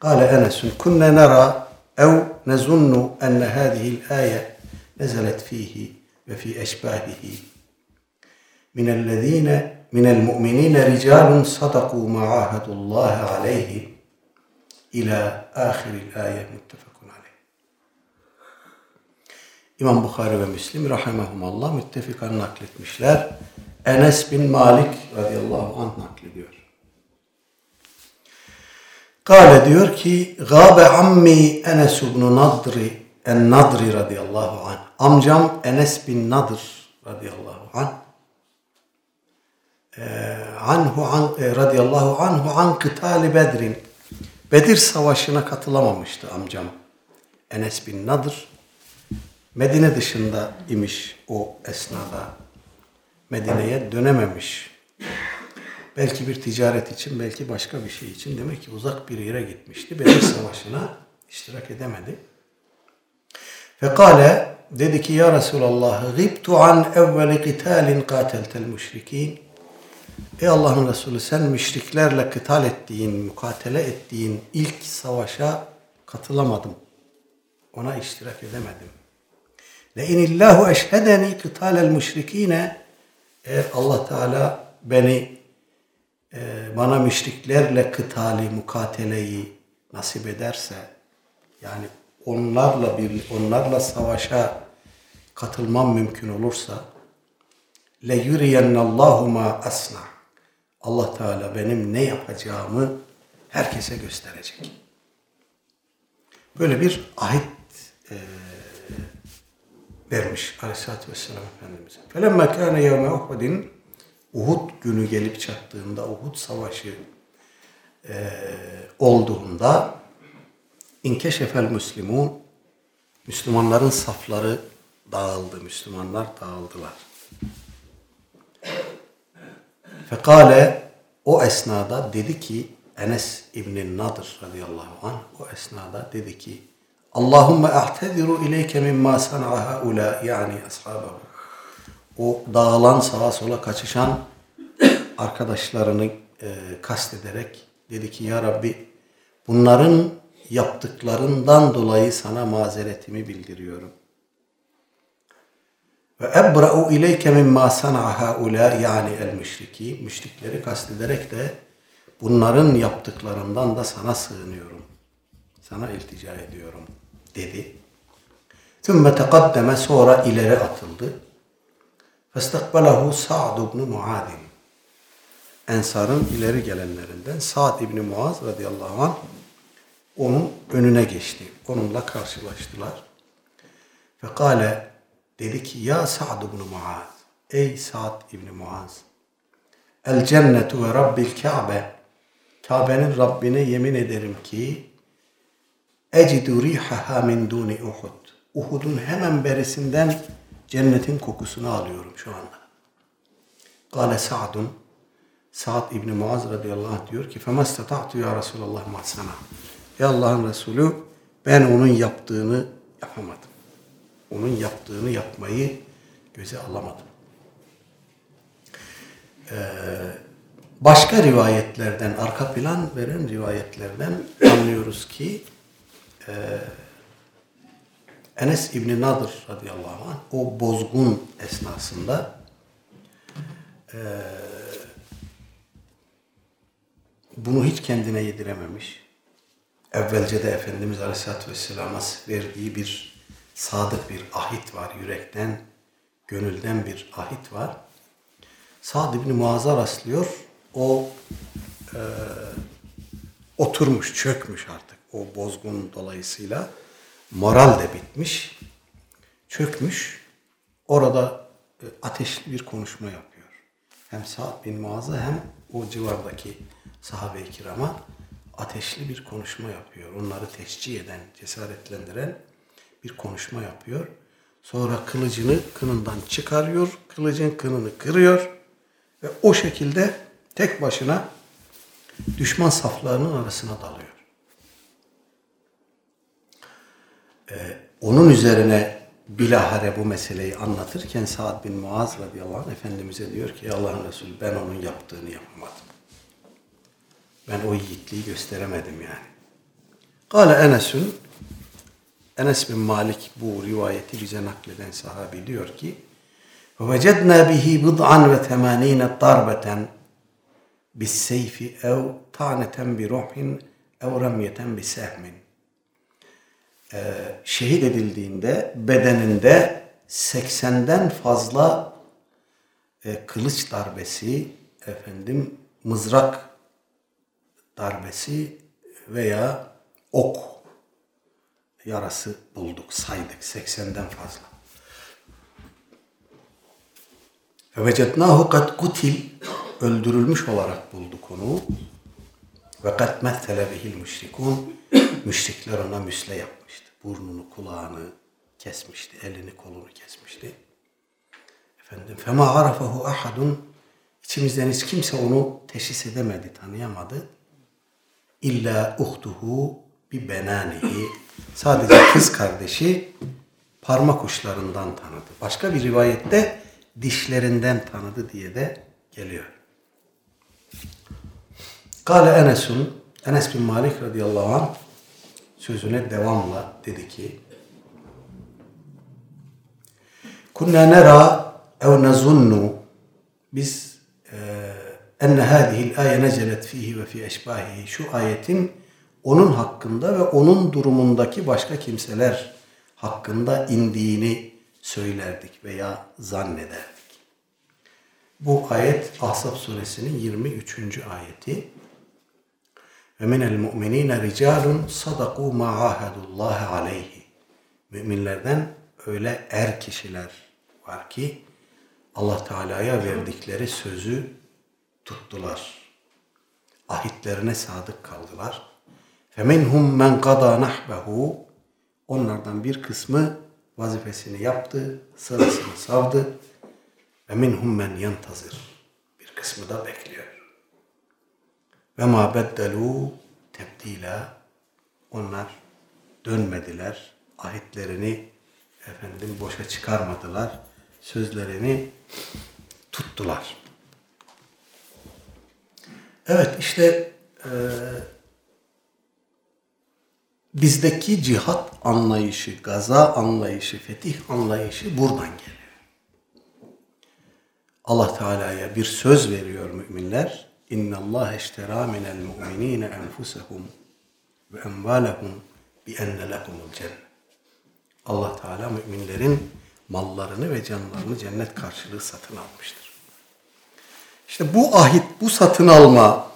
قال أنس كنا نرى أو نظن أن هذه الآية نزلت فيه وفي أشباهه. من الذين من المؤمنين رجال صدقوا ما عاهدوا الله عليه. إلى آخر الآية متفق عليه. İmam Bukhari ve Müslim rahimahumallah müttefikan nakletmişler. Enes bin Malik radıyallahu anh naklediyor. Kale diyor ki Gabe ammi Enes ibn Nadri en Nadri radıyallahu anh. Amcam Enes bin Nadr radıyallahu anh. Ee, anhu an, e, radıyallahu anhu an kıtali bedrin. Bedir Savaşı'na katılamamıştı amcam. Enes bin Nadır. Medine dışında imiş o esnada. Medine'ye dönememiş. Belki bir ticaret için, belki başka bir şey için. Demek ki uzak bir yere gitmişti. Bedir Savaşı'na iştirak edemedi. Fekale dedi ki ya Resulallah gibtu an evveli qitalin qateltel müşrikin. Ey Allah'ın Resulü sen müşriklerle kıtal ettiğin, mukatele ettiğin ilk savaşa katılamadım. Ona iştirak edemedim. Le inillahu eşhedeni kıtalel müşrikine eğer Allah Teala beni e, bana müşriklerle kıtali, mukateleyi nasip ederse yani onlarla bir onlarla savaşa katılmam mümkün olursa le yuriyennallahu ma asna. Allah Teala benim ne yapacağımı herkese gösterecek. Böyle bir ahit e, vermiş Aleyhisselatü Vesselam Efendimiz'e. Felemme kâne yevme Uhud'in Uhud günü gelip çattığında, Uhud savaşı e, olduğunda inkeşefel müslimun Müslümanların safları dağıldı, Müslümanlar dağıldılar. Fekale o esnada dedi ki Enes İbn Nadır radıyallahu anh o esnada dedi ki Allahümme ahteziru ileyke mimma sana'a haula yani ashabahu. O dağılan sağa sola kaçışan arkadaşlarını e, kastederek dedi ki ya Rabbi bunların yaptıklarından dolayı sana mazeretimi bildiriyorum. Ve ebra'u ileyke mimma sana'a haula yani el müşriki. Müşrikleri kastederek de bunların yaptıklarından da sana sığınıyorum. Sana iltica ediyorum dedi. Thumma teqaddeme sonra ileri atıldı. Festakbalahu Sa'd ibn Muad. Ensar'ın ileri gelenlerinden Sa'd ibn Muaz radıyallahu anh onun önüne geçti. Onunla karşılaştılar. Fekale dedi ki ya Sa'd ibn Muaz ey Sa'd ibn Muaz el cennetu ve rabbil Kabe Kabe'nin Rabbine yemin ederim ki ecidu rihaha min duni Uhud Uhud'un hemen berisinden cennetin kokusunu alıyorum şu anda. Kale Sa'dun Sa'd İbni Muaz radıyallahu anh diyor ki فَمَا اسْتَطَعْتُ ya Resulallah masana. Ey Allah'ın Resulü ben onun yaptığını yapamadım. Onun yaptığını yapmayı göze alamadım. Ee, başka rivayetlerden, arka plan veren rivayetlerden anlıyoruz ki e, Enes İbni Nadır radıyallahu anh o bozgun esnasında e, bunu hiç kendine yedirememiş. Evvelce de Efendimiz Aleyhisselatü Vesselam'a verdiği bir sadık bir ahit var. Yürekten, gönülden bir ahit var. Sa'd İbni Muaz'a rastlıyor. O e, oturmuş, çökmüş artık o bozgun dolayısıyla moral de bitmiş, çökmüş. Orada e, ateşli bir konuşma yapıyor. Hem Sa'd bin Muaz'a hem o civardaki sahabe-i kirama ateşli bir konuşma yapıyor. Onları teşcih eden, cesaretlendiren bir konuşma yapıyor. Sonra kılıcını kınından çıkarıyor, kılıcın kınını kırıyor ve o şekilde tek başına düşman saflarının arasına dalıyor. Ee, onun üzerine bilahare bu meseleyi anlatırken Sa'd bin Muaz radıyallahu anh Efendimiz'e diyor ki Allah'ın Resulü ben onun yaptığını yapamadım. Ben o yiğitliği gösteremedim yani. Kale Enes'ün Enes bin Malik bu rivayeti bize nakleden sahabi diyor ki وَوَجَدْنَا بِهِ بِضْعًا وَثَمَانِينَ ضَرْبَةً بِالسَّيْفِ اَوْ تَعْنَةً بِرُحٍ اَوْ رَمْيَةً بِسَهْمٍ ee, şehit edildiğinde bedeninde 80'den fazla e, kılıç darbesi, efendim mızrak darbesi veya ok yarası bulduk, saydık 80'den fazla. Vecednahu kad kutil öldürülmüş olarak bulduk onu. Ve kad methele bihil müşrikun. Müşrikler ona müsle yapmıştı. Burnunu, kulağını kesmişti. Elini, kolunu kesmişti. Efendim, fema arafahu ahadun. İçimizden hiç kimse onu teşhis edemedi, tanıyamadı. İlla uhtuhu bi benanihi. Sadece kız kardeşi parmak uçlarından tanıdı. Başka bir rivayette dişlerinden tanıdı diye de geliyor. Kale Enes'un, Enes bin Malik radıyallahu anh sözüne devamla dedi ki Kunna nera ev nezunnu biz e, enne hâzihil âye necelet fihi ve fi eşbahihi şu ayetin onun hakkında ve onun durumundaki başka kimseler hakkında indiğini söylerdik veya zannederdik. Bu ayet Ahzab suresinin 23. ayeti. Ve minel mu'minine ricalun sadaku ma ahadullah aleyhi. Müminlerden öyle er kişiler var ki Allah Teala'ya verdikleri sözü tuttular. Ahitlerine sadık kaldılar. Feminhum men qada nahbehu. Onlardan bir kısmı vazifesini yaptı, sırasını savdı. Minhum men yantazir. Bir kısmı da bekliyor. Ve ma beddelu tebdila. Onlar dönmediler. Ahitlerini efendim boşa çıkarmadılar. Sözlerini tuttular. Evet işte e, bizdeki cihat anlayışı, gaza anlayışı, fetih anlayışı buradan geliyor. Allah Teala'ya bir söz veriyor müminler. İnna Allah eştera minel mu'minine enfusehum ve emvalehum bi enne lehumul cennet. Allah Teala müminlerin mallarını ve canlarını cennet karşılığı satın almıştır. İşte bu ahit, bu satın alma,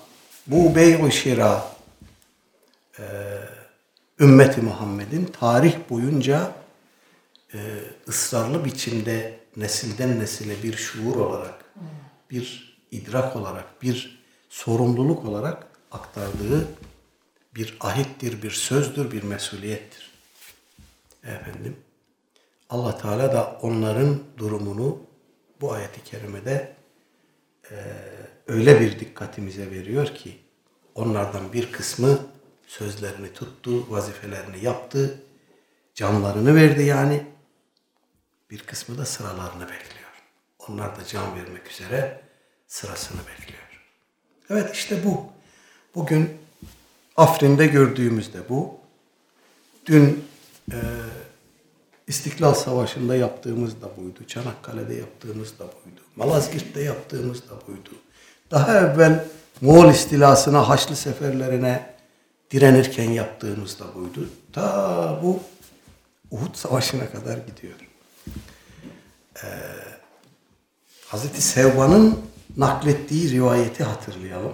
bu bey-u şira, e, ümmeti Muhammed'in tarih boyunca e, ısrarlı biçimde nesilden nesile bir şuur olarak, bir idrak olarak, bir sorumluluk olarak aktardığı bir ahittir, bir sözdür, bir mesuliyettir. Efendim, Allah Teala da onların durumunu bu ayeti kerimede e, öyle bir dikkatimize veriyor ki onlardan bir kısmı sözlerini tuttu, vazifelerini yaptı, canlarını verdi yani. Bir kısmı da sıralarını bekliyor. Onlar da can vermek üzere sırasını bekliyor. Evet işte bu. Bugün Afrin'de gördüğümüz de bu. Dün e, İstiklal Savaşı'nda yaptığımız da buydu. Çanakkale'de yaptığımız da buydu. Malazgirt'te yaptığımız da buydu. Daha evvel Moğol istilasına, Haçlı seferlerine direnirken yaptığımız da buydu. Ta bu Uhud Savaşı'na kadar gidiyor. Ee, Hazreti Sevban'ın naklettiği rivayeti hatırlayalım.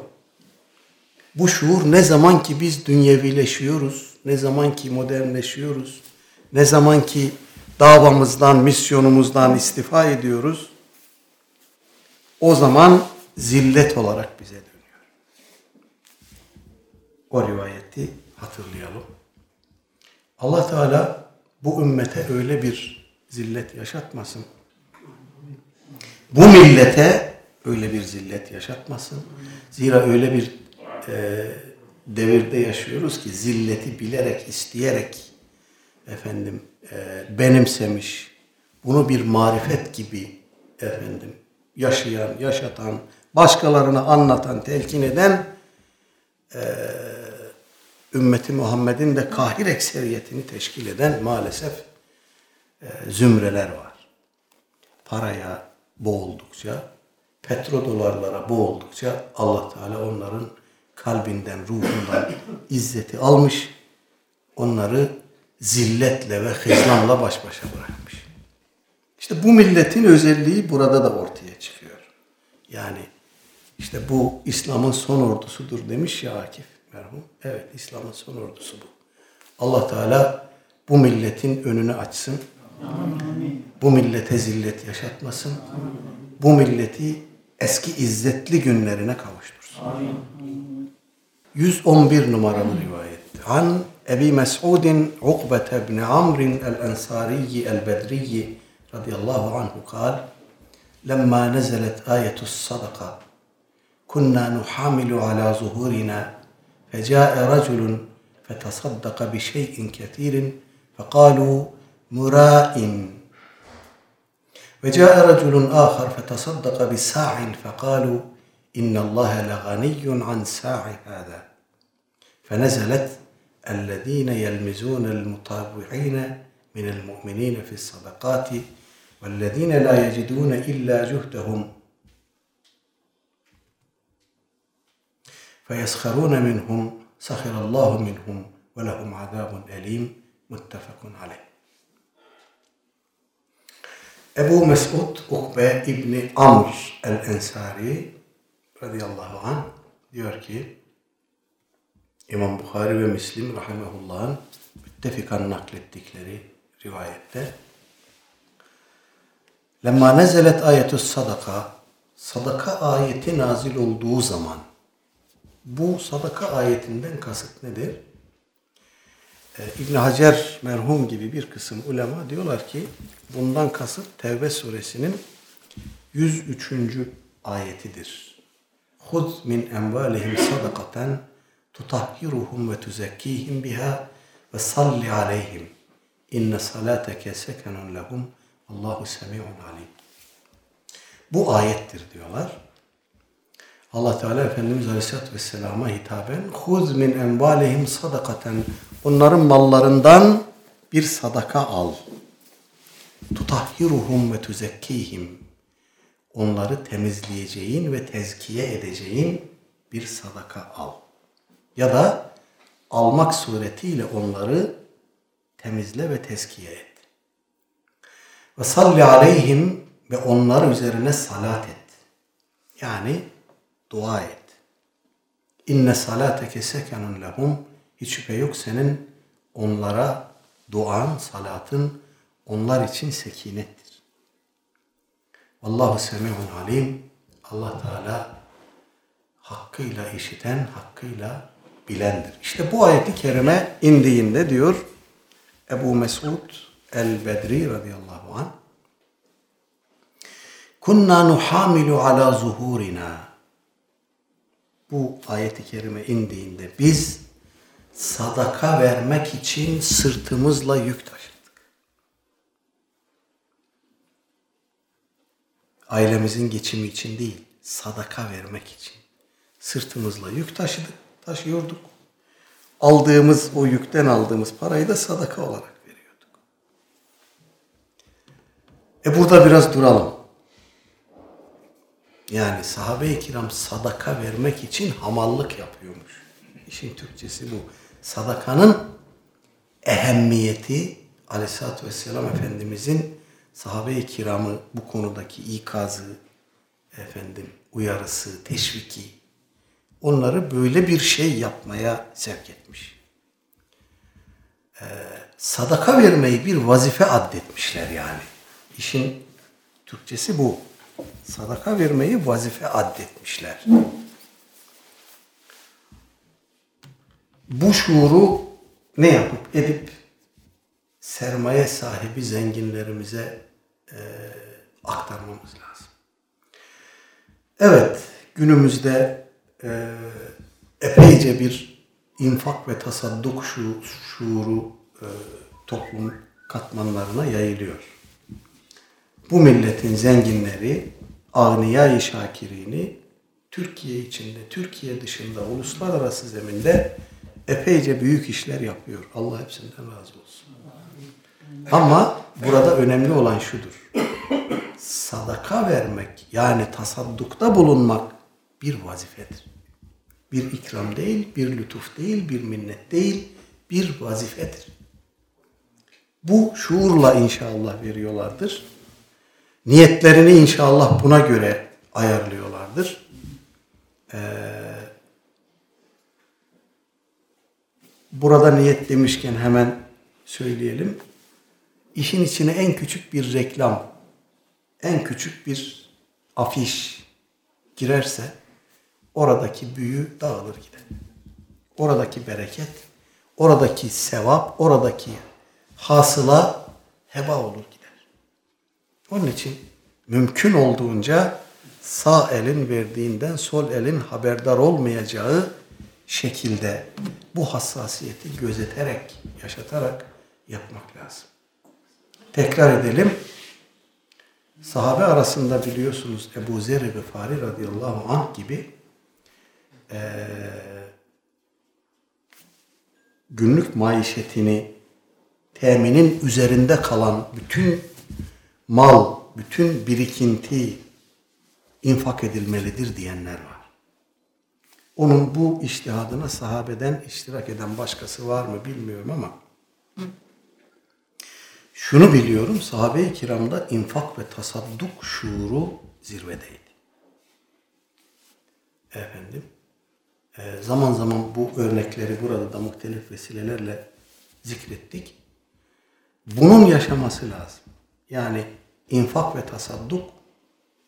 Bu şuur ne zaman ki biz dünyevileşiyoruz, ne zaman ki modernleşiyoruz, ne zaman ki davamızdan, misyonumuzdan istifa ediyoruz, o zaman zillet olarak bize dönüyor. O rivayeti hatırlayalım. Allah Teala bu ümmete öyle bir zillet yaşatmasın. Bu millete öyle bir zillet yaşatmasın. Zira öyle bir e, devirde yaşıyoruz ki zilleti bilerek, isteyerek efendim e, benimsemiş, bunu bir marifet gibi efendim yaşayan, yaşatan, başkalarına anlatan, telkin eden e, ümmeti Muhammed'in de kahir ekseriyetini teşkil eden maalesef e, zümreler var. Paraya boğuldukça, petrodolarlara boğuldukça Allah Teala onların kalbinden, ruhundan izzeti almış, onları zilletle ve hızlanla baş başa bırakmış. İşte bu milletin özelliği burada da ortaya çıkıyor. Yani işte bu İslam'ın son ordusudur demiş ya Akif merhum. Evet İslam'ın son ordusu bu. Allah Teala bu milletin önünü açsın. Amin. Bu millete zillet yaşatmasın. Amin. Bu milleti eski izzetli günlerine kavuştursun. Amin. 111 numaralı rivayet. An Ebi Mes'udin Ukbete ibn Amr el-Ensari el-Bedri radıyallahu anhu kal لما نزلت آية الصدقة كنا نحامل على ظهورنا فجاء رجل فتصدق بشيء كثير فقالوا مرائم وجاء رجل آخر فتصدق بساع فقالوا إن الله لغني عن ساع هذا. فنزلت الذين يلمزون المطاوعين من المؤمنين في الصدقات والذين لا يجدون إلا جهدهم. فيسخرون منهم سخر الله منهم ولهم عذاب أليم. متفق عليه. Ebu Mesud Ukbe İbni Amr el-Ensari radıyallahu anh diyor ki İmam Bukhari ve Müslim rahimehullah'ın müttefikan naklettikleri rivayette Lemma nezelet ayetü sadaka sadaka ayeti nazil olduğu zaman bu sadaka ayetinden kasıt nedir? Ee, İbn Hacer merhum gibi bir kısım ulema diyorlar ki bundan kasıt Tevbe suresinin 103. ayetidir. Hud min envalihim sadakaten tutahhiruhum ve tuzekkihim biha ve salli aleyhim. İnne salateke sekenun lehum. Allahu semi'un alim. Bu ayettir diyorlar. Allah Teala Efendimiz Aleyhisselatü Vesselam'a hitaben Huz min envalihim sadakaten Onların mallarından bir sadaka al. Tutahhiruhum ve tuzekkihim Onları temizleyeceğin ve tezkiye edeceğin bir sadaka al. Ya da almak suretiyle onları temizle ve tezkiye et. Ve salli aleyhim ve onlar üzerine salat et. Yani dua et. İnne salateke sekenun lehum hiç şüphe yok senin onlara duan, salatın onlar için sekinettir. Vallahu semi'un alim. Allah Teala hakkıyla işiten, hakkıyla bilendir. İşte bu ayeti kerime indiğinde diyor Ebu Mesud el-Bedri radıyallahu anh Kunna nuhamilu ala zuhurina bu ayeti kerime indiğinde biz sadaka vermek için sırtımızla yük taşıdık. Ailemizin geçimi için değil, sadaka vermek için. Sırtımızla yük taşıdık, taşıyorduk. Aldığımız, o yükten aldığımız parayı da sadaka olarak veriyorduk. E burada biraz duralım. Yani sahabe-i kiram sadaka vermek için hamallık yapıyormuş. İşin Türkçesi bu. Sadakanın ehemmiyeti Aleyhisselatü Vesselam Efendimizin sahabe-i kiramı bu konudaki ikazı, efendim uyarısı, teşviki onları böyle bir şey yapmaya sevk etmiş. Ee, sadaka vermeyi bir vazife addetmişler yani. İşin Türkçesi bu sadaka vermeyi vazife addetmişler. Bu şuuru ne yapıp edip sermaye sahibi zenginlerimize e, aktarmamız lazım. Evet, günümüzde e, epeyce bir infak ve tasadduk şu, şuuru e, toplum katmanlarına yayılıyor bu milletin zenginleri Agniya-i Şakirini Türkiye içinde, Türkiye dışında, uluslararası zeminde epeyce büyük işler yapıyor. Allah hepsinden razı olsun. Ama burada önemli olan şudur. Sadaka vermek yani tasaddukta bulunmak bir vazifedir. Bir ikram değil, bir lütuf değil, bir minnet değil, bir vazifedir. Bu şuurla inşallah veriyorlardır. Niyetlerini inşallah buna göre ayarlıyorlardır. Ee, burada niyet demişken hemen söyleyelim. İşin içine en küçük bir reklam, en küçük bir afiş girerse oradaki büyü dağılır gider. Oradaki bereket, oradaki sevap, oradaki hasıla heba olur gider. Onun için mümkün olduğunca sağ elin verdiğinden sol elin haberdar olmayacağı şekilde bu hassasiyeti gözeterek, yaşatarak yapmak lazım. Tekrar edelim. Sahabe arasında biliyorsunuz Ebu Zer-i Gıfari radıyallahu anh gibi ee, günlük maişetini teminin üzerinde kalan bütün mal, bütün birikinti infak edilmelidir diyenler var. Onun bu iştihadına sahabeden iştirak eden başkası var mı bilmiyorum ama şunu biliyorum sahabe-i kiramda infak ve tasadduk şuuru zirvedeydi. Efendim e, zaman zaman bu örnekleri burada da muhtelif vesilelerle zikrettik. Bunun yaşaması lazım. Yani infak ve tasadduk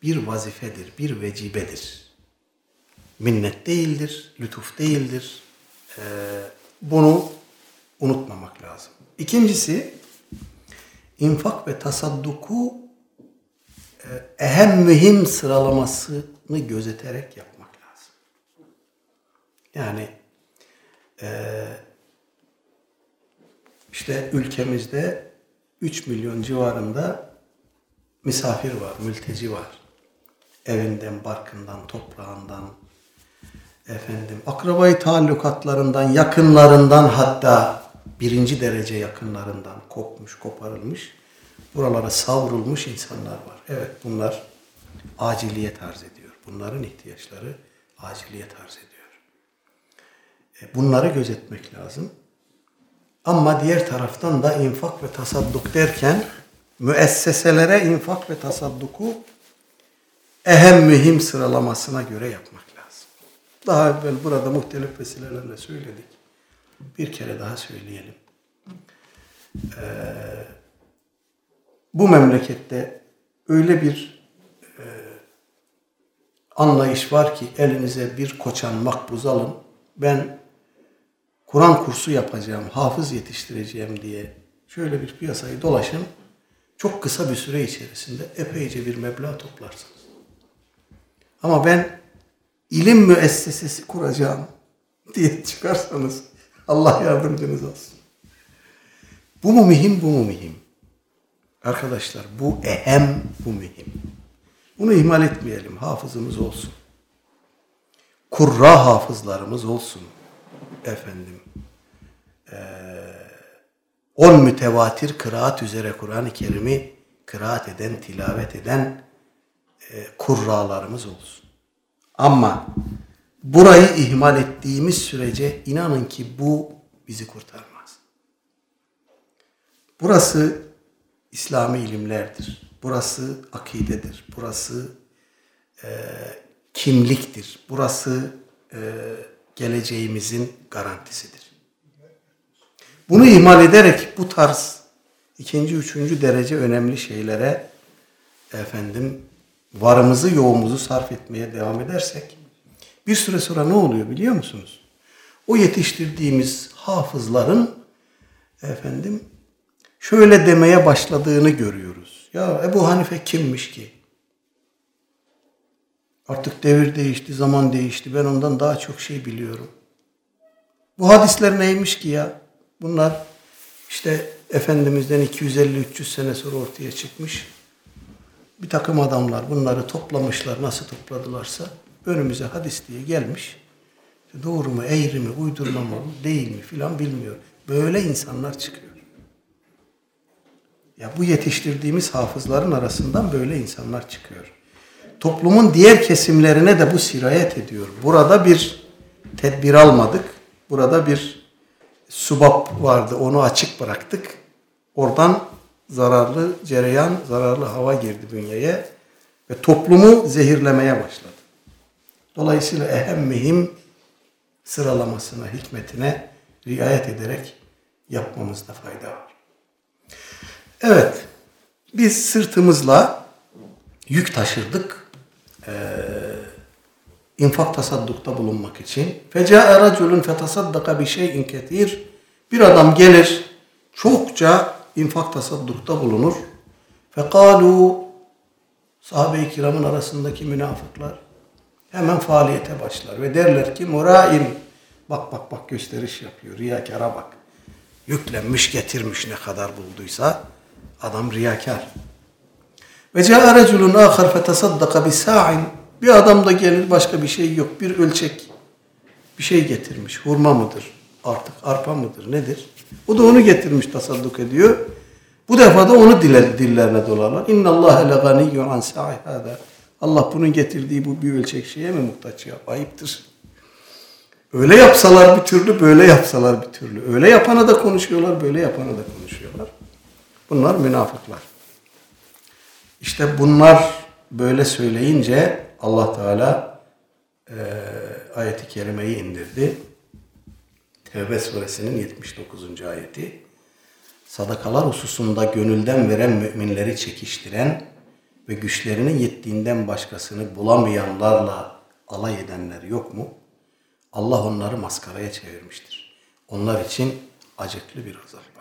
bir vazifedir, bir vecibedir. Minnet değildir, lütuf değildir. Ee, bunu unutmamak lazım. İkincisi, infak ve tasadduku e, ehem mühim sıralamasını gözeterek yapmak lazım. Yani e, işte ülkemizde 3 milyon civarında misafir var, mülteci var. Evinden, barkından, toprağından, efendim, akrabayı taallukatlarından, yakınlarından hatta birinci derece yakınlarından kopmuş, koparılmış, buralara savrulmuş insanlar var. Evet bunlar aciliyet arz ediyor. Bunların ihtiyaçları aciliyet arz ediyor. E, bunları gözetmek lazım. Ama diğer taraftan da infak ve tasadduk derken müesseselere infak ve tasadduku ehem mühim sıralamasına göre yapmak lazım. Daha evvel burada muhtelif vesilelerle söyledik. Bir kere daha söyleyelim. Ee, bu memlekette öyle bir e, anlayış var ki elinize bir koçan makbuz alın. Ben Kur'an kursu yapacağım, hafız yetiştireceğim diye şöyle bir piyasayı dolaşın. Çok kısa bir süre içerisinde epeyce bir meblağ toplarsınız. Ama ben ilim müessesesi kuracağım diye çıkarsanız Allah yardımcınız olsun. Bu mu mühim, bu mu mühim? Arkadaşlar bu ehem, bu mühim. Bunu ihmal etmeyelim. Hafızımız olsun. Kurra hafızlarımız olsun. Efendim. Ee, on mütevatir kıraat üzere Kur'an-ı Kerim'i kıraat eden, tilavet eden e, kurralarımız olsun. Ama burayı ihmal ettiğimiz sürece inanın ki bu bizi kurtarmaz. Burası İslami ilimlerdir. Burası akidedir. Burası e, kimliktir. Burası e, geleceğimizin garantisidir. Bunu ihmal ederek bu tarz ikinci, üçüncü derece önemli şeylere efendim varımızı, yoğumuzu sarf etmeye devam edersek bir süre sonra ne oluyor biliyor musunuz? O yetiştirdiğimiz hafızların efendim şöyle demeye başladığını görüyoruz. Ya Ebu Hanife kimmiş ki? Artık devir değişti, zaman değişti. Ben ondan daha çok şey biliyorum. Bu hadisler neymiş ki ya? Bunlar işte Efendimiz'den 250-300 sene sonra ortaya çıkmış. Bir takım adamlar bunları toplamışlar. Nasıl topladılarsa önümüze hadis diye gelmiş. Doğru mu, eğri mi, uydurma mı, değil mi filan bilmiyor. Böyle insanlar çıkıyor. Ya bu yetiştirdiğimiz hafızların arasından böyle insanlar çıkıyor. Toplumun diğer kesimlerine de bu sirayet ediyor. Burada bir tedbir almadık. Burada bir subap vardı. Onu açık bıraktık. Oradan zararlı cereyan, zararlı hava girdi bünyeye ve toplumu zehirlemeye başladı. Dolayısıyla ehem mühim sıralamasına, hikmetine riayet ederek yapmamızda fayda var. Evet, biz sırtımızla yük taşırdık. Ee, infak tasaddukta bulunmak için. Fecae raculun fetasaddaka bi şeyin ketir. Bir adam gelir çokça infak tasaddukta bulunur. Fekalu sahabe-i kiramın arasındaki münafıklar hemen faaliyete başlar ve derler ki muraim bak bak bak gösteriş yapıyor riyakara bak. Yüklenmiş getirmiş ne kadar bulduysa adam riyakar. Ve ca'a reculun ahar fetasaddaka bi sa'in. Bir adam da gelir başka bir şey yok. Bir ölçek bir şey getirmiş. Hurma mıdır? Artık arpa mıdır? Nedir? O da onu getirmiş tasadduk ediyor. Bu defa da onu diller, dillerine dolarlar. İnna Allah le ganiyyun an sa'i hada. Allah bunun getirdiği bu bir ölçek şeye mi muhtaç ya? Ayıptır. Öyle yapsalar bir türlü, böyle yapsalar bir türlü. Öyle yapana da konuşuyorlar, böyle yapana da konuşuyorlar. Bunlar münafıklar. İşte bunlar böyle söyleyince Allah Teala e, ayeti kerimeyi indirdi. Tevbe suresinin 79. ayeti. Sadakalar hususunda gönülden veren müminleri çekiştiren ve güçlerinin yettiğinden başkasını bulamayanlarla alay edenler yok mu? Allah onları maskaraya çevirmiştir. Onlar için acıklı bir azap.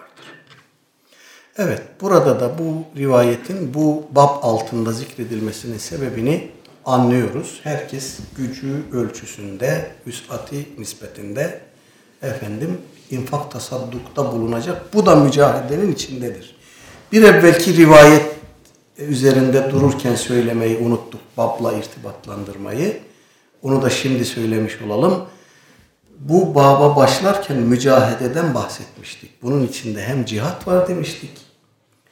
Evet, burada da bu rivayetin bu bab altında zikredilmesinin sebebini anlıyoruz. Herkes gücü ölçüsünde, üsati nispetinde efendim infak tasaddukta bulunacak. Bu da mücahedenin içindedir. Bir evvelki rivayet üzerinde dururken söylemeyi unuttuk. Babla irtibatlandırmayı. Onu da şimdi söylemiş olalım. Bu baba başlarken mücahededen bahsetmiştik. Bunun içinde hem cihat var demiştik,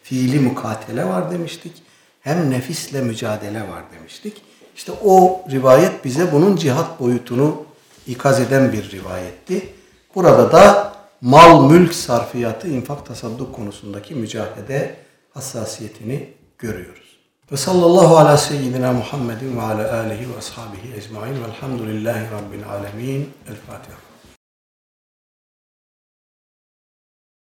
fiili mukatele var demiştik, hem nefisle mücadele var demiştik. İşte o rivayet bize bunun cihat boyutunu ikaz eden bir rivayetti. Burada da mal mülk sarfiyatı infak tasadduk konusundaki mücahede hassasiyetini görüyoruz. Ve sallallahu ala seyyidina Muhammedin ve ala alihi ve ashabihi ecmain velhamdülillahi rabbil alemin. El Fatiha.